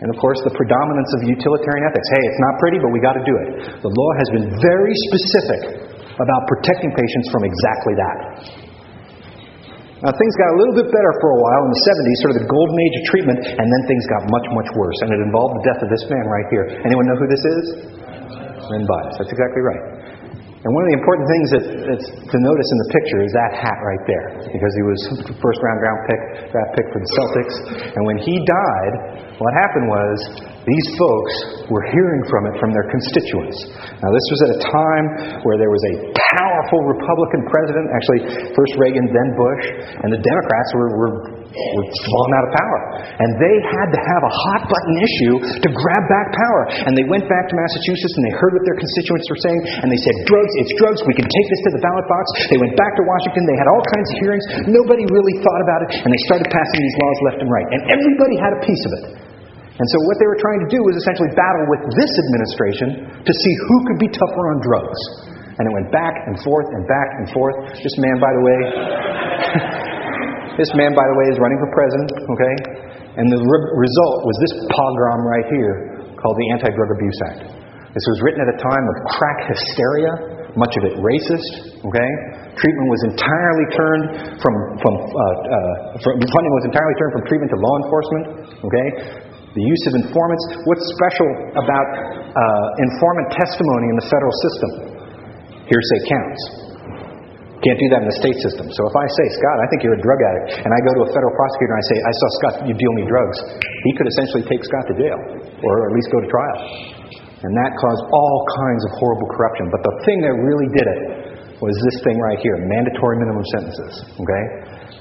And of course, the predominance of utilitarian ethics. Hey, it's not pretty, but we got to do it. The law has been very specific about protecting patients from exactly that. Now, things got a little bit better for a while in the 70s, sort of the golden age of treatment, and then things got much, much worse. And it involved the death of this man right here. Anyone know who this is? Len Bias. That's exactly right. And one of the important things that, that's to notice in the picture is that hat right there, because he was first round draft pick, draft pick for the Celtics. And when he died, what happened was these folks were hearing from it from their constituents. Now, this was at a time where there was a powerful Republican president, actually, first Reagan, then Bush, and the Democrats were, were, were falling out of power. And they had to have a hot button issue to grab back power. And they went back to Massachusetts and they heard what their constituents were saying, and they said, Drugs, it's drugs, we can take this to the ballot box. They went back to Washington, they had all kinds of hearings, nobody really thought about it, and they started passing these laws left and right. And everybody had a piece of it. And so what they were trying to do was essentially battle with this administration to see who could be tougher on drugs. And it went back and forth and back and forth. This man, by the way, this man, by the way, is running for president, okay? And the re- result was this pogrom right here called the Anti Drug Abuse Act. This was written at a time of crack hysteria, much of it racist, okay? Treatment was entirely turned from, from, uh, uh, from funding was entirely turned from treatment to law enforcement, okay? the use of informants. What's special about uh, informant testimony in the federal system? Hearsay counts. Can't do that in the state system. So if I say, Scott, I think you're a drug addict, and I go to a federal prosecutor and I say, I saw Scott, you deal me drugs, he could essentially take Scott to jail, or at least go to trial. And that caused all kinds of horrible corruption. But the thing that really did it was this thing right here mandatory minimum sentences. Okay?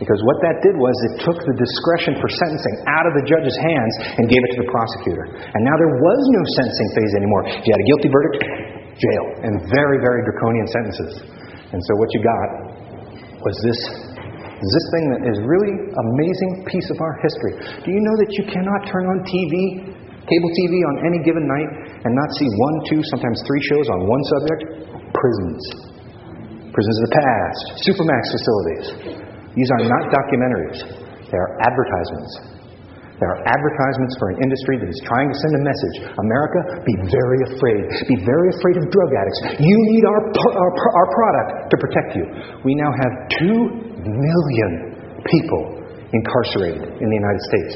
Because what that did was it took the discretion for sentencing out of the judge's hands and gave it to the prosecutor. And now there was no sentencing phase anymore. If you had a guilty verdict, jail, and very, very draconian sentences. And so what you got was this this thing that is really amazing piece of our history. Do you know that you cannot turn on TV, cable TV on any given night and not see one, two, sometimes three shows on one subject? Prisons. Prisons of the past, Supermax facilities, these are not documentaries, they are advertisements. They are advertisements for an industry that is trying to send a message America, be very afraid. Be very afraid of drug addicts. You need our, our, our product to protect you. We now have 2 million people incarcerated in the United States.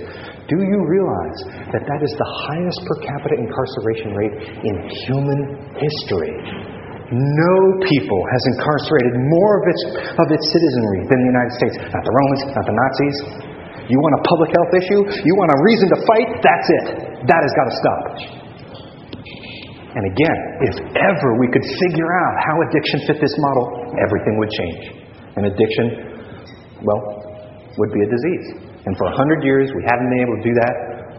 Do you realize that that is the highest per capita incarceration rate in human history? No people has incarcerated more of its, of its citizenry than the United States. Not the Romans, not the Nazis. You want a public health issue? You want a reason to fight? That's it. That has got to stop. And again, if ever we could figure out how addiction fit this model, everything would change. And addiction, well, would be a disease. And for a hundred years, we haven't been able to do that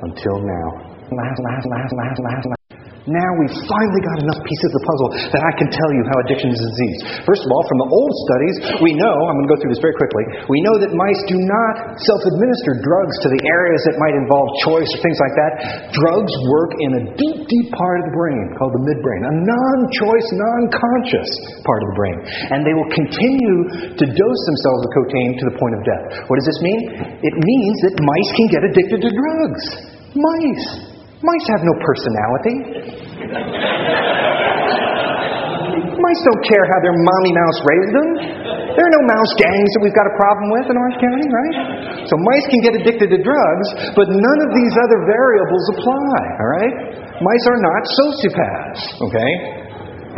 until now. Last, last, last, last, last, last. Now we've finally got enough pieces of the puzzle that I can tell you how addiction is a disease. First of all, from the old studies, we know, I'm going to go through this very quickly, we know that mice do not self administer drugs to the areas that might involve choice or things like that. Drugs work in a deep, deep part of the brain called the midbrain, a non choice, non conscious part of the brain. And they will continue to dose themselves with cocaine to the point of death. What does this mean? It means that mice can get addicted to drugs. Mice. Mice have no personality. Mice don't care how their mommy mouse raised them. There are no mouse gangs that we've got a problem with in Orange County, right? So mice can get addicted to drugs, but none of these other variables apply, all right? Mice are not sociopaths, okay?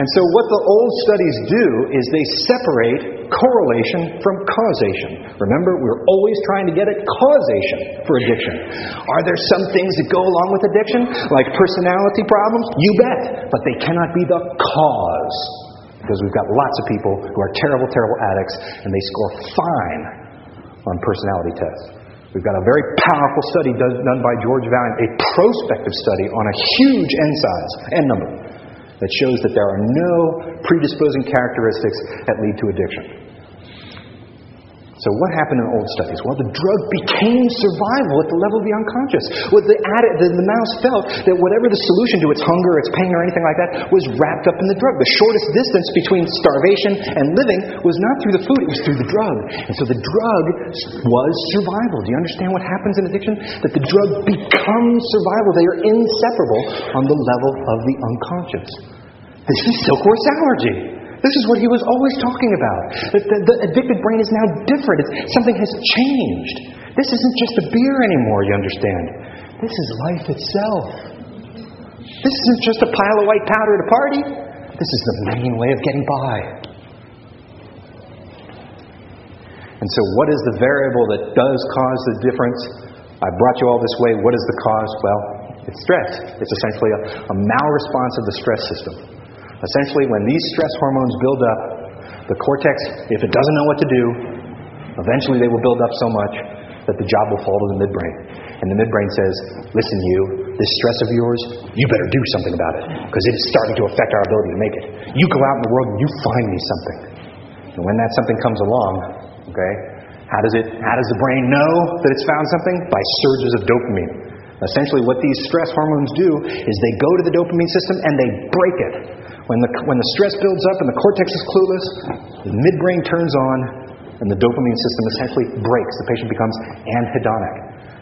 And so, what the old studies do is they separate correlation from causation. Remember, we're always trying to get at causation for addiction. Are there some things that go along with addiction, like personality problems? You bet. But they cannot be the cause. Because we've got lots of people who are terrible, terrible addicts, and they score fine on personality tests. We've got a very powerful study done by George Vaillant, a prospective study on a huge N size, N number that shows that there are no predisposing characteristics that lead to addiction. So, what happened in old studies? Well, the drug became survival at the level of the unconscious. What the, the, the mouse felt that whatever the solution to its hunger, its pain, or anything like that was wrapped up in the drug. The shortest distance between starvation and living was not through the food, it was through the drug. And so the drug was survival. Do you understand what happens in addiction? That the drug becomes survival. They are inseparable on the level of the unconscious. This is Silkworth's allergy. This is what he was always talking about. That the, the addicted brain is now different. It's, something has changed. This isn't just a beer anymore, you understand. This is life itself. This isn't just a pile of white powder at a party. This is the main way of getting by. And so, what is the variable that does cause the difference? I brought you all this way. What is the cause? Well, it's stress. It's essentially a, a malresponse of the stress system. Essentially, when these stress hormones build up, the cortex, if it doesn't know what to do, eventually they will build up so much that the job will fall to the midbrain. And the midbrain says, Listen, you, this stress of yours, you better do something about it because it's starting to affect our ability to make it. You go out in the world and you find me something. And when that something comes along, okay, how does, it, how does the brain know that it's found something? By surges of dopamine. Essentially, what these stress hormones do is they go to the dopamine system and they break it. When the, when the stress builds up and the cortex is clueless, the midbrain turns on and the dopamine system essentially breaks. The patient becomes anhedonic.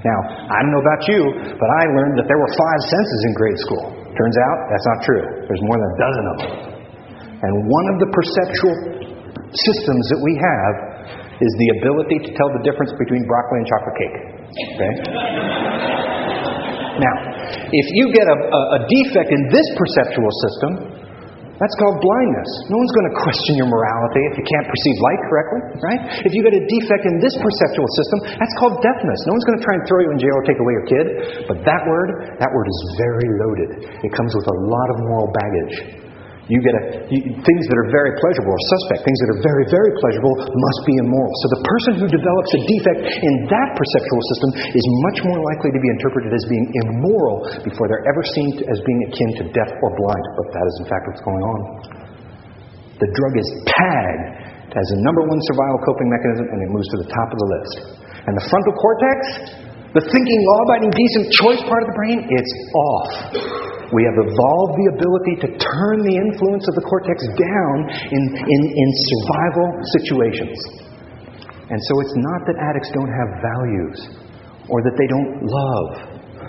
Now, I don't know about you, but I learned that there were five senses in grade school. Turns out that's not true. There's more than a dozen of them. And one of the perceptual systems that we have is the ability to tell the difference between broccoli and chocolate cake. Okay? Now, if you get a, a, a defect in this perceptual system, that's called blindness. No one's going to question your morality if you can't perceive light correctly, right? If you get a defect in this perceptual system, that's called deafness. No one's going to try and throw you in jail or take away your kid. But that word, that word is very loaded. It comes with a lot of moral baggage. You get a, you, things that are very pleasurable or suspect. Things that are very, very pleasurable must be immoral. So the person who develops a defect in that perceptual system is much more likely to be interpreted as being immoral before they're ever seen as being akin to deaf or blind. But that is in fact what's going on. The drug is tagged as a number one survival coping mechanism and it moves to the top of the list. And the frontal cortex, the thinking, law abiding, decent choice part of the brain, it's off. We have evolved the ability to turn the influence of the cortex down in, in, in survival situations. And so it's not that addicts don't have values, or that they don't love,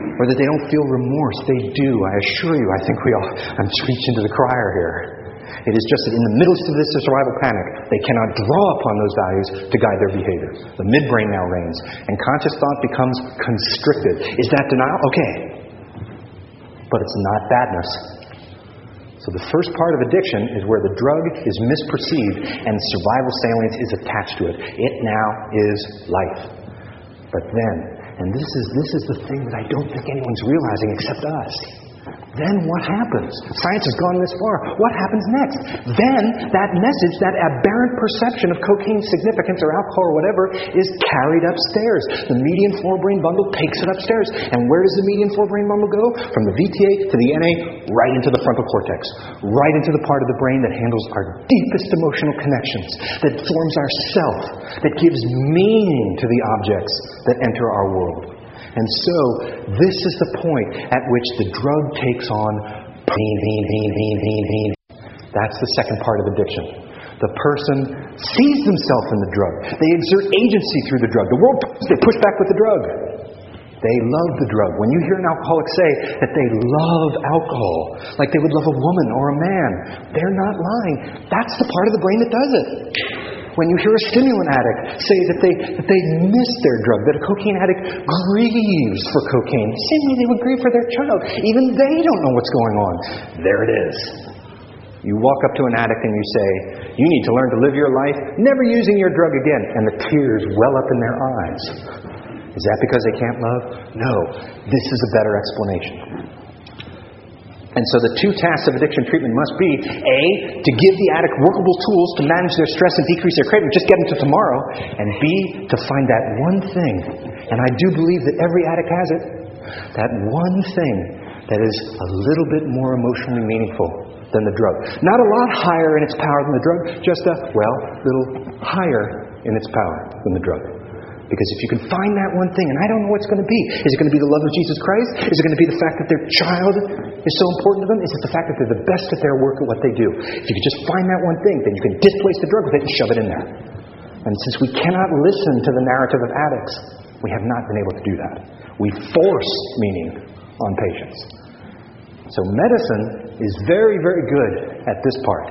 or that they don't feel remorse. They do. I assure you, I think we all, I'm preaching to the crier here. It is just that in the midst of this survival panic, they cannot draw upon those values to guide their behavior. The midbrain now reigns, and conscious thought becomes constricted. Is that denial? Okay, but it's not badness. So the first part of addiction is where the drug is misperceived and survival salience is attached to it. It now is life. But then, and this is, this is the thing that I don't think anyone's realizing except us. Then what happens? Science has gone this far. What happens next? Then that message, that aberrant perception of cocaine's significance or alcohol or whatever, is carried upstairs. The medial forebrain bundle takes it upstairs. And where does the medial forebrain bundle go? From the VTA to the NA, right into the frontal cortex, right into the part of the brain that handles our deepest emotional connections, that forms our self, that gives meaning to the objects that enter our world. And so, this is the point at which the drug takes on pain, pain, pain, pain, pain, pain. That's the second part of addiction. The person sees themselves in the drug. They exert agency through the drug. The world, they push back with the drug. They love the drug. When you hear an alcoholic say that they love alcohol, like they would love a woman or a man, they're not lying. That's the part of the brain that does it. When you hear a stimulant addict say that they, that they miss their drug, that a cocaine addict grieves for cocaine, same way they would grieve for their child. Even they don't know what's going on. There it is. You walk up to an addict and you say, You need to learn to live your life never using your drug again. And the tears well up in their eyes. Is that because they can't love? No. This is a better explanation. And so the two tasks of addiction treatment must be A, to give the addict workable tools to manage their stress and decrease their craving, just get them to tomorrow, and B, to find that one thing, and I do believe that every addict has it, that one thing that is a little bit more emotionally meaningful than the drug. Not a lot higher in its power than the drug, just a, well, little higher in its power than the drug. Because if you can find that one thing, and I don't know what it's going to be, is it going to be the love of Jesus Christ? Is it going to be the fact that their child is so important to them? Is it the fact that they're the best at their work at what they do? If you can just find that one thing, then you can displace the drug with it and shove it in there. And since we cannot listen to the narrative of addicts, we have not been able to do that. We force meaning on patients. So medicine is very, very good at this part,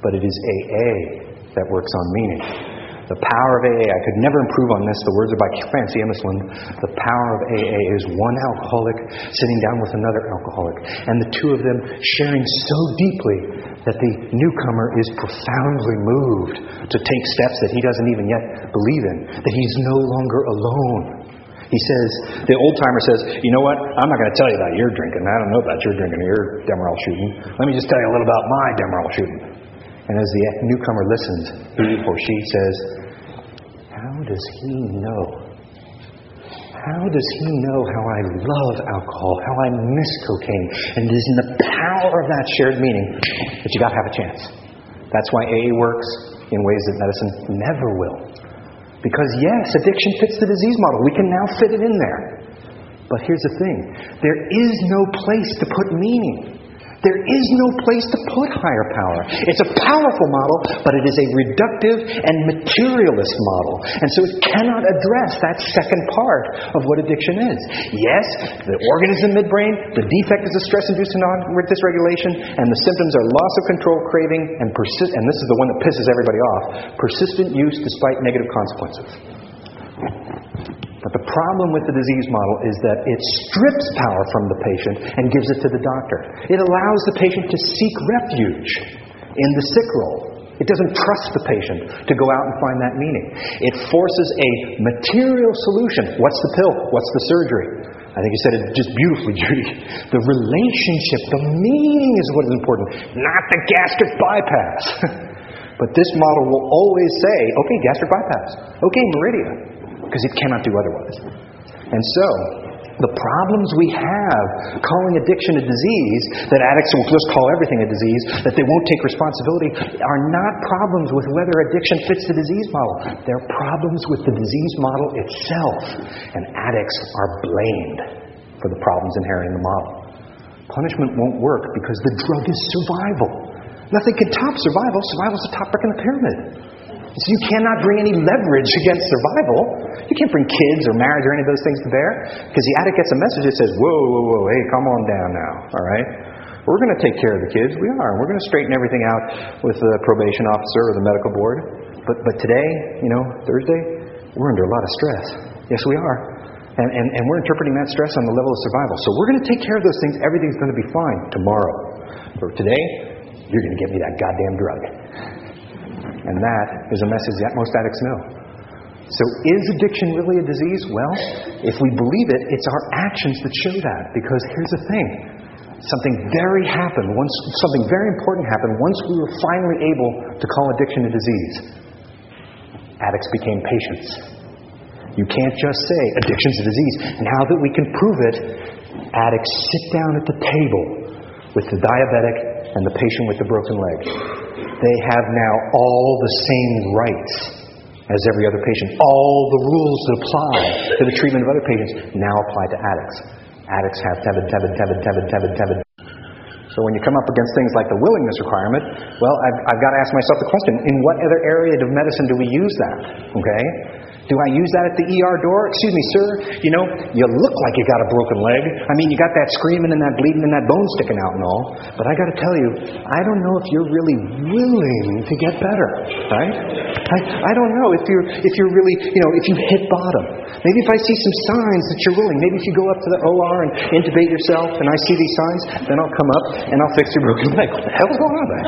but it is AA that works on meaning. The power of AA, I could never improve on this. The words are by Francie Emerson. The power of AA is one alcoholic sitting down with another alcoholic, and the two of them sharing so deeply that the newcomer is profoundly moved to take steps that he doesn't even yet believe in, that he's no longer alone. He says, the old timer says, you know what? I'm not going to tell you about your drinking. I don't know about your drinking or your Demerol shooting. Let me just tell you a little about my Demerol shooting. And as the newcomer listens, he or she says, How does he know? How does he know how I love alcohol, how I miss cocaine? And it is in the power of that shared meaning that you got to have a chance. That's why AA works in ways that medicine never will. Because, yes, addiction fits the disease model. We can now fit it in there. But here's the thing there is no place to put meaning. There is no place to put higher power. It's a powerful model, but it is a reductive and materialist model. And so it cannot address that second part of what addiction is. Yes, the organ is in midbrain, the defect is a stress induced dysregulation, and the symptoms are loss of control, craving, and persist and this is the one that pisses everybody off persistent use despite negative consequences. But the problem with the disease model is that it strips power from the patient and gives it to the doctor. It allows the patient to seek refuge in the sick role. It doesn't trust the patient to go out and find that meaning. It forces a material solution. What's the pill? What's the surgery? I think you said it just beautifully, Judy. The relationship, the meaning is what is important, not the gastric bypass. but this model will always say, okay, gastric bypass. Okay, Meridia because it cannot do otherwise. And so, the problems we have calling addiction a disease, that addicts will just call everything a disease, that they won't take responsibility, are not problems with whether addiction fits the disease model. They're problems with the disease model itself. And addicts are blamed for the problems inherent in the model. Punishment won't work because the drug is survival. Nothing can top survival. Survival is the top brick in the pyramid. So you cannot bring any leverage against survival. You can't bring kids or marriage or any of those things to bear. Because the addict gets a message that says, whoa, whoa, whoa, hey, come on down now, all right? We're going to take care of the kids. We are. We're going to straighten everything out with the probation officer or the medical board. But, but today, you know, Thursday, we're under a lot of stress. Yes, we are. And, and, and we're interpreting that stress on the level of survival. So we're going to take care of those things. Everything's going to be fine tomorrow. For today, you're going to get me that goddamn drug. And that is a message that most addicts know. So, is addiction really a disease? Well, if we believe it, it's our actions that show that. Because here's the thing something very happened, once, something very important happened once we were finally able to call addiction a disease. Addicts became patients. You can't just say addiction's a disease. Now that we can prove it, addicts sit down at the table with the diabetic and the patient with the broken leg. They have now all the same rights as every other patient. All the rules that apply to the treatment of other patients now apply to addicts. Addicts have debit, debit, debit, debit, debit, debit. So when you come up against things like the willingness requirement, well, I've, I've got to ask myself the question in what other area of medicine do we use that? Okay? Do I use that at the ER door? Excuse me, sir. You know, you look like you got a broken leg. I mean, you got that screaming and that bleeding and that bone sticking out and all. But I got to tell you, I don't know if you're really willing to get better, right? I, I don't know if you're if you're really you know if you hit bottom. Maybe if I see some signs that you're willing, maybe if you go up to the OR and intubate yourself, and I see these signs, then I'll come up and I'll fix your broken leg. What the hell's going on there?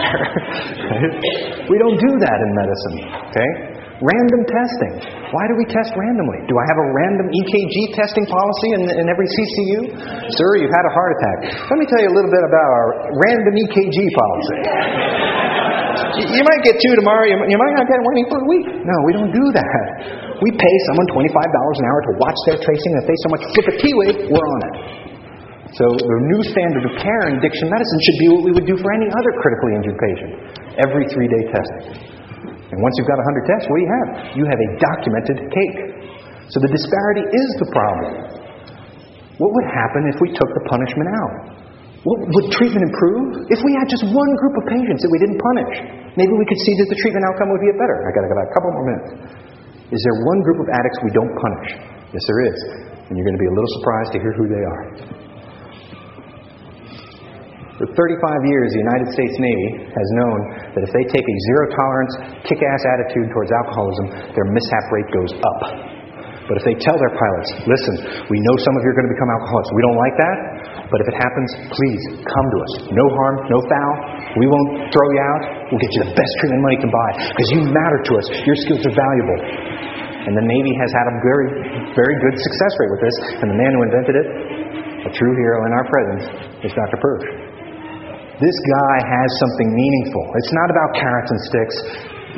we don't do that in medicine, okay? Random testing. Why do we test randomly? Do I have a random EKG testing policy in, in every CCU? Sir, you've had a heart attack. Let me tell you a little bit about our random EKG policy. You might get two tomorrow, you might not get one for a week. No, we don't do that. We pay someone $25 an hour to watch their tracing, and if they so much flip a T wave, we're on it. So the new standard of care in addiction medicine should be what we would do for any other critically injured patient. Every three day testing. And once you've got 100 tests, what do you have? You have a documented cake. So the disparity is the problem. What would happen if we took the punishment out? What, would treatment improve? If we had just one group of patients that we didn't punish, maybe we could see that the treatment outcome would be better. I got to back a couple more minutes. Is there one group of addicts we don't punish? Yes, there is. And you're going to be a little surprised to hear who they are. For 35 years, the United States Navy has known that if they take a zero tolerance, kick ass attitude towards alcoholism, their mishap rate goes up. But if they tell their pilots, listen, we know some of you are going to become alcoholics. We don't like that, but if it happens, please come to us. No harm, no foul. We won't throw you out. We'll get you the best treatment money can buy because you matter to us. Your skills are valuable. And the Navy has had a very, very good success rate with this. And the man who invented it, a true hero in our presence, is Dr. Pursch. This guy has something meaningful. It's not about carrots and sticks.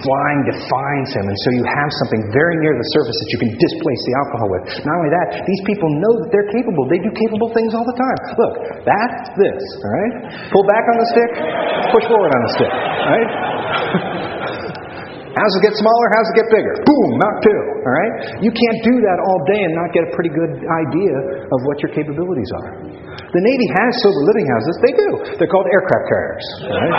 Flying defines him, and so you have something very near the surface that you can displace the alcohol with. Not only that, these people know that they're capable. They do capable things all the time. Look, that's this, all right? Pull back on the stick, push forward on the stick, all right? How's it get smaller? How's it get bigger? Boom, Mach 2. All right? You can't do that all day and not get a pretty good idea of what your capabilities are. The Navy has sober living houses. They do. They're called aircraft carriers. Right?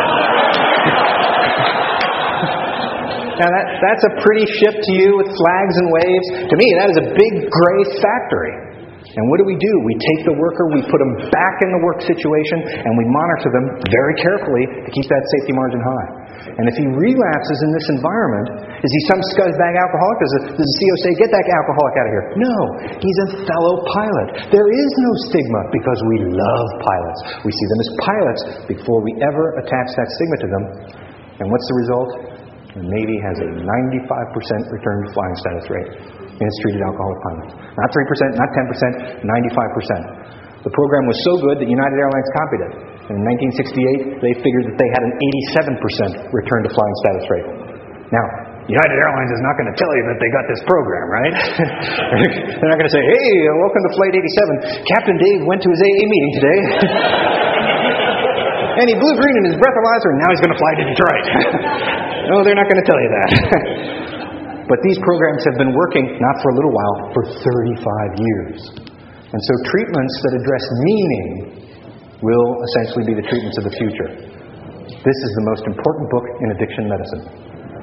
now, that, that's a pretty ship to you with flags and waves. To me, that is a big gray factory. And what do we do? We take the worker, we put them back in the work situation, and we monitor them very carefully to keep that safety margin high. And if he relapses in this environment, is he some scuzzbag alcoholic? Does the, does the CO say, get that alcoholic out of here? No, he's a fellow pilot. There is no stigma because we love pilots. We see them as pilots before we ever attach that stigma to them. And what's the result? The Navy has a 95% return to flying status rate in its treated alcoholic pilots. Not 3%, not 10%, 95%. The program was so good that United Airlines copied it. In 1968, they figured that they had an 87% return to flying status rate. Now, United Airlines is not going to tell you that they got this program, right? They're not going to say, hey, welcome to Flight 87. Captain Dave went to his AA meeting today. and he blew green in his breathalyzer, and now he's going to fly to Detroit. no, they're not going to tell you that. but these programs have been working, not for a little while, for 35 years. And so treatments that address meaning will essentially be the treatments of the future. This is the most important book in addiction medicine.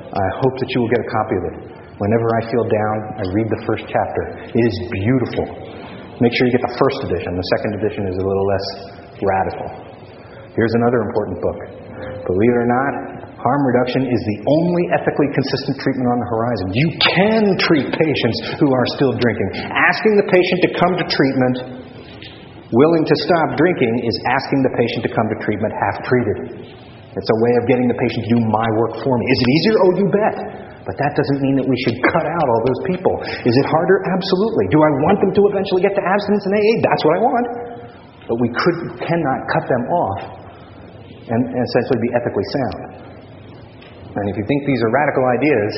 I hope that you will get a copy of it. Whenever I feel down, I read the first chapter. It is beautiful. Make sure you get the first edition. The second edition is a little less radical. Here's another important book. Believe it or not, harm reduction is the only ethically consistent treatment on the horizon. You can treat patients who are still drinking. Asking the patient to come to treatment Willing to stop drinking is asking the patient to come to treatment half treated. It's a way of getting the patient to do my work for me. Is it easier? Oh, you bet. But that doesn't mean that we should cut out all those people. Is it harder? Absolutely. Do I want them to eventually get to abstinence and AA? That's what I want. But we could, cannot cut them off and, and essentially be ethically sound. And if you think these are radical ideas,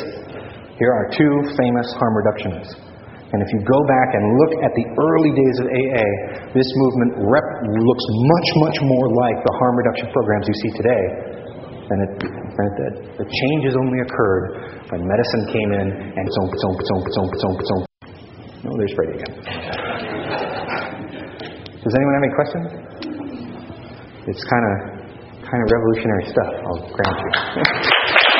here are two famous harm reductionists. And if you go back and look at the early days of AA, this movement rep- looks much, much more like the harm reduction programs you see today than it, than it did. The changes only occurred when medicine came in and zonk, zonk, zonk, zonk, zonk, zonk. No, there's Freddie again. Does anyone have any questions? It's kind of kind of revolutionary stuff, I'll grant you.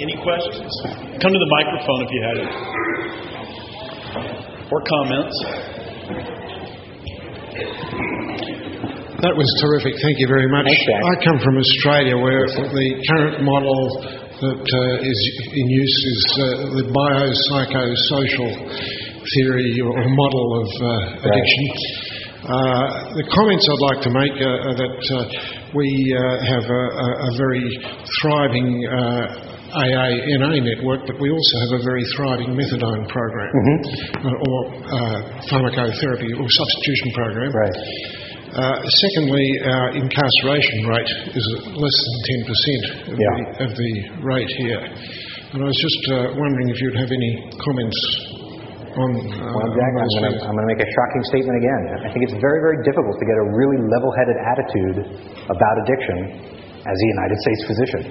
Any questions? Come to the microphone if you had it. Or comments. That was terrific. Thank you very much. Jack. I come from Australia where the current model that uh, is in use is uh, the biopsychosocial theory or model of uh, addiction. Uh, the comments I'd like to make are, are that uh, we uh, have a, a, a very thriving uh, AA NA network, but we also have a very thriving methadone program uh, or uh, pharmacotherapy or substitution program. Right. Uh, secondly, our incarceration rate is less than 10% of, Yeah. the, of the rate here. And I was just uh, wondering if you'd have any comments on, uh, Well, Jack, I'm going to make a shocking statement again. I think it's very, very difficult to get a really level headed attitude about addiction as a United States physician.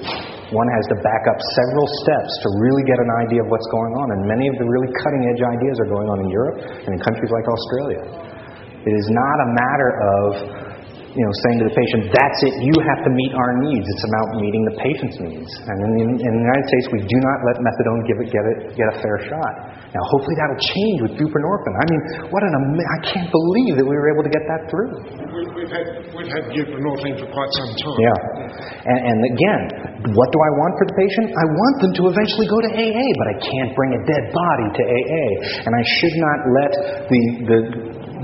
One has to back up several steps to really get an idea of what's going on, and many of the really cutting edge ideas are going on in Europe and in countries like Australia. It is not a matter of you know, saying to the patient, that's it, you have to meet our needs. It's about meeting the patient's needs. And in the, in the United States, we do not let methadone give it, get, it, get a fair shot. Now, hopefully that'll change with buprenorphine. I mean, what an ama- I can't believe that we were able to get that through. We- We've had, we've had buprenorphine for quite some time. Yeah. And, and again, what do I want for the patient? I want them to eventually go to AA, but I can't bring a dead body to AA. And I should not let the, the,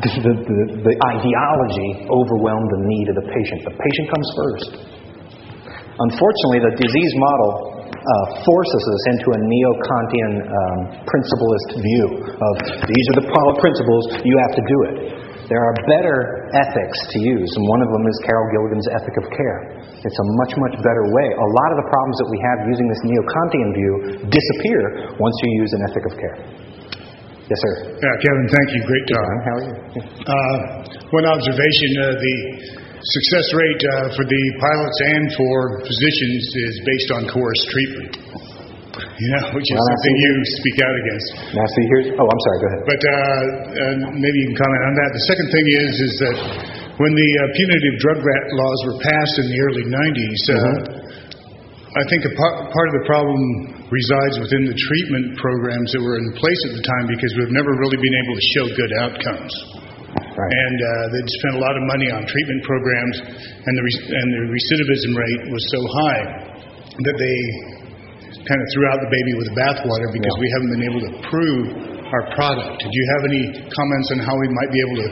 the, the, the ideology overwhelm the need of the patient. The patient comes first. Unfortunately, the disease model uh, forces us into a neo Kantian um, principlist view of these are the principles, you have to do it. There are better ethics to use, and one of them is Carol Gilligan's Ethic of Care. It's a much, much better way. A lot of the problems that we have using this neo Kantian view disappear once you use an ethic of care. Yes, sir. Yeah, Kevin, thank you. Great talk. how are you? Uh, one observation uh, the success rate uh, for the pilots and for physicians is based on coerced treatment. You know, which is Well, something you speak out against. Now, see, here's. Oh, I'm sorry, go ahead. But uh, uh, maybe you can comment on that. The second thing is is that when the uh, punitive drug laws were passed in the early 90s, uh, I think a par- part of the problem resides within the treatment programs that were in place at the time because we've never really been able to show good outcomes. Right. And uh, they'd spent a lot of money on treatment programs, and the re- and the recidivism rate was so high that they kind of threw out the baby with the bathwater because Yeah. we haven't been able to prove our product. Do you have any comments on how we might be able to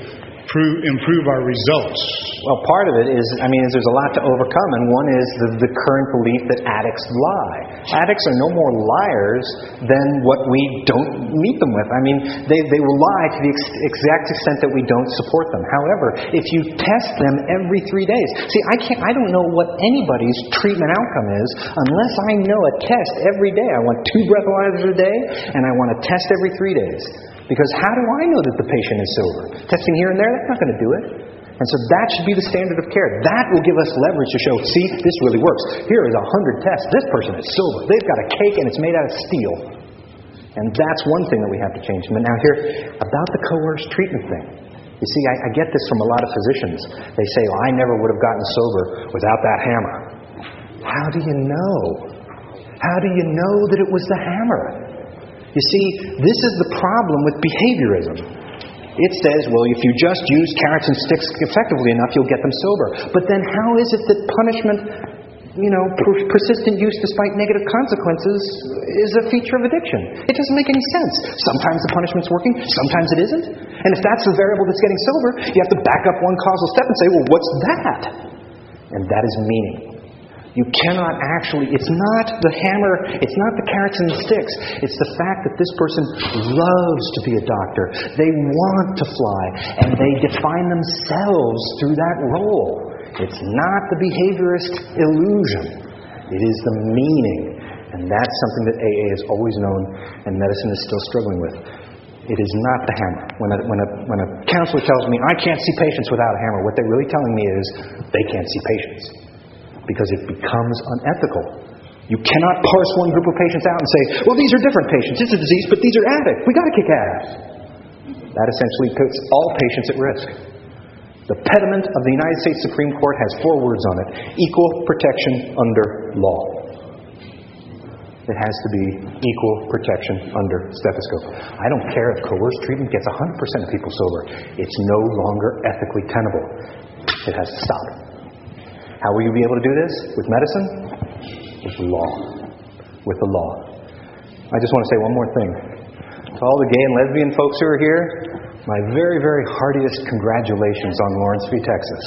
improve our results? Well, part of it is, I mean, there's a lot to overcome, and one is the, the current belief that addicts lie. Addicts are no more liars than what we don't meet them with. I mean, they, they will lie to the ex- exact extent that we don't support them. However, if you test them every three days, see, I can't, I don't know what anybody's treatment outcome is unless I know a test every day. I want two breathalyzers a day, and I want a test every three days. Because how do I know that the patient is sober? Testing here and there, that's not going to do it. And so that should be the standard of care. That will give us leverage to show, see, this really works. Here is a hundred tests. This person is sober. They've got a cake and it's made out of steel. And that's one thing that we have to change. But now here, about the coerced treatment thing. You see, I, I get this from a lot of physicians. They say, well, I never would have gotten sober without that hammer. How do you know? How do you know that it was the hammer? You see, this is the problem with behaviorism. It says, well, if you just use carrots and sticks effectively enough, you'll get them sober. But then how is it that punishment you know, per- persistent use despite negative consequences is a feature of addiction. It doesn't make any sense. Sometimes the punishment's working, sometimes it isn't. And if that's the variable that's getting sober, you have to back up one causal step and say, well, what's that? And that is meaning. You cannot actually, it's not the hammer, it's not the carrots and the sticks. It's the fact that this person loves to be a doctor. They want to fly, and they define themselves through that role. It's not the behaviorist illusion, it is the meaning. And that's something that AA has always known and medicine is still struggling with. It is not the hammer. When a, when, a, when a counselor tells me, I can't see patients without a hammer, what they're really telling me is they can't see patients because it becomes unethical. You cannot parse one group of patients out and say, well, these are different patients. It's a disease, but these are addicts. we got to kick ass. That essentially puts all patients at risk. The pediment of the United States Supreme Court has four words on it equal protection under law. It has to be equal protection under stethoscope. I don't care if coerced treatment gets 100% of people sober. It's no longer ethically tenable. It has to stop. How will you be able to do this? With medicine? With law. With the law. I just want to say one more thing. To all the gay and lesbian folks who are here, my very, very heartiest congratulations on Lawrence v. Texas.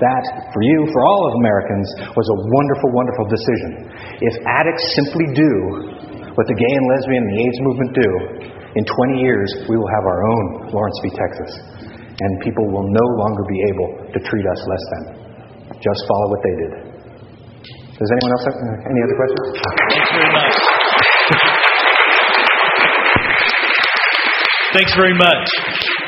That, for you, for all of Americans, was a wonderful, wonderful decision. If addicts simply do what the gay and lesbian and the AIDS movement do, in 20 years we will have our own Lawrence v. Texas. And people will no longer be able to treat us less than. Just follow what they did. Does anyone else have uh, any other questions? Thanks very much. Thanks very much.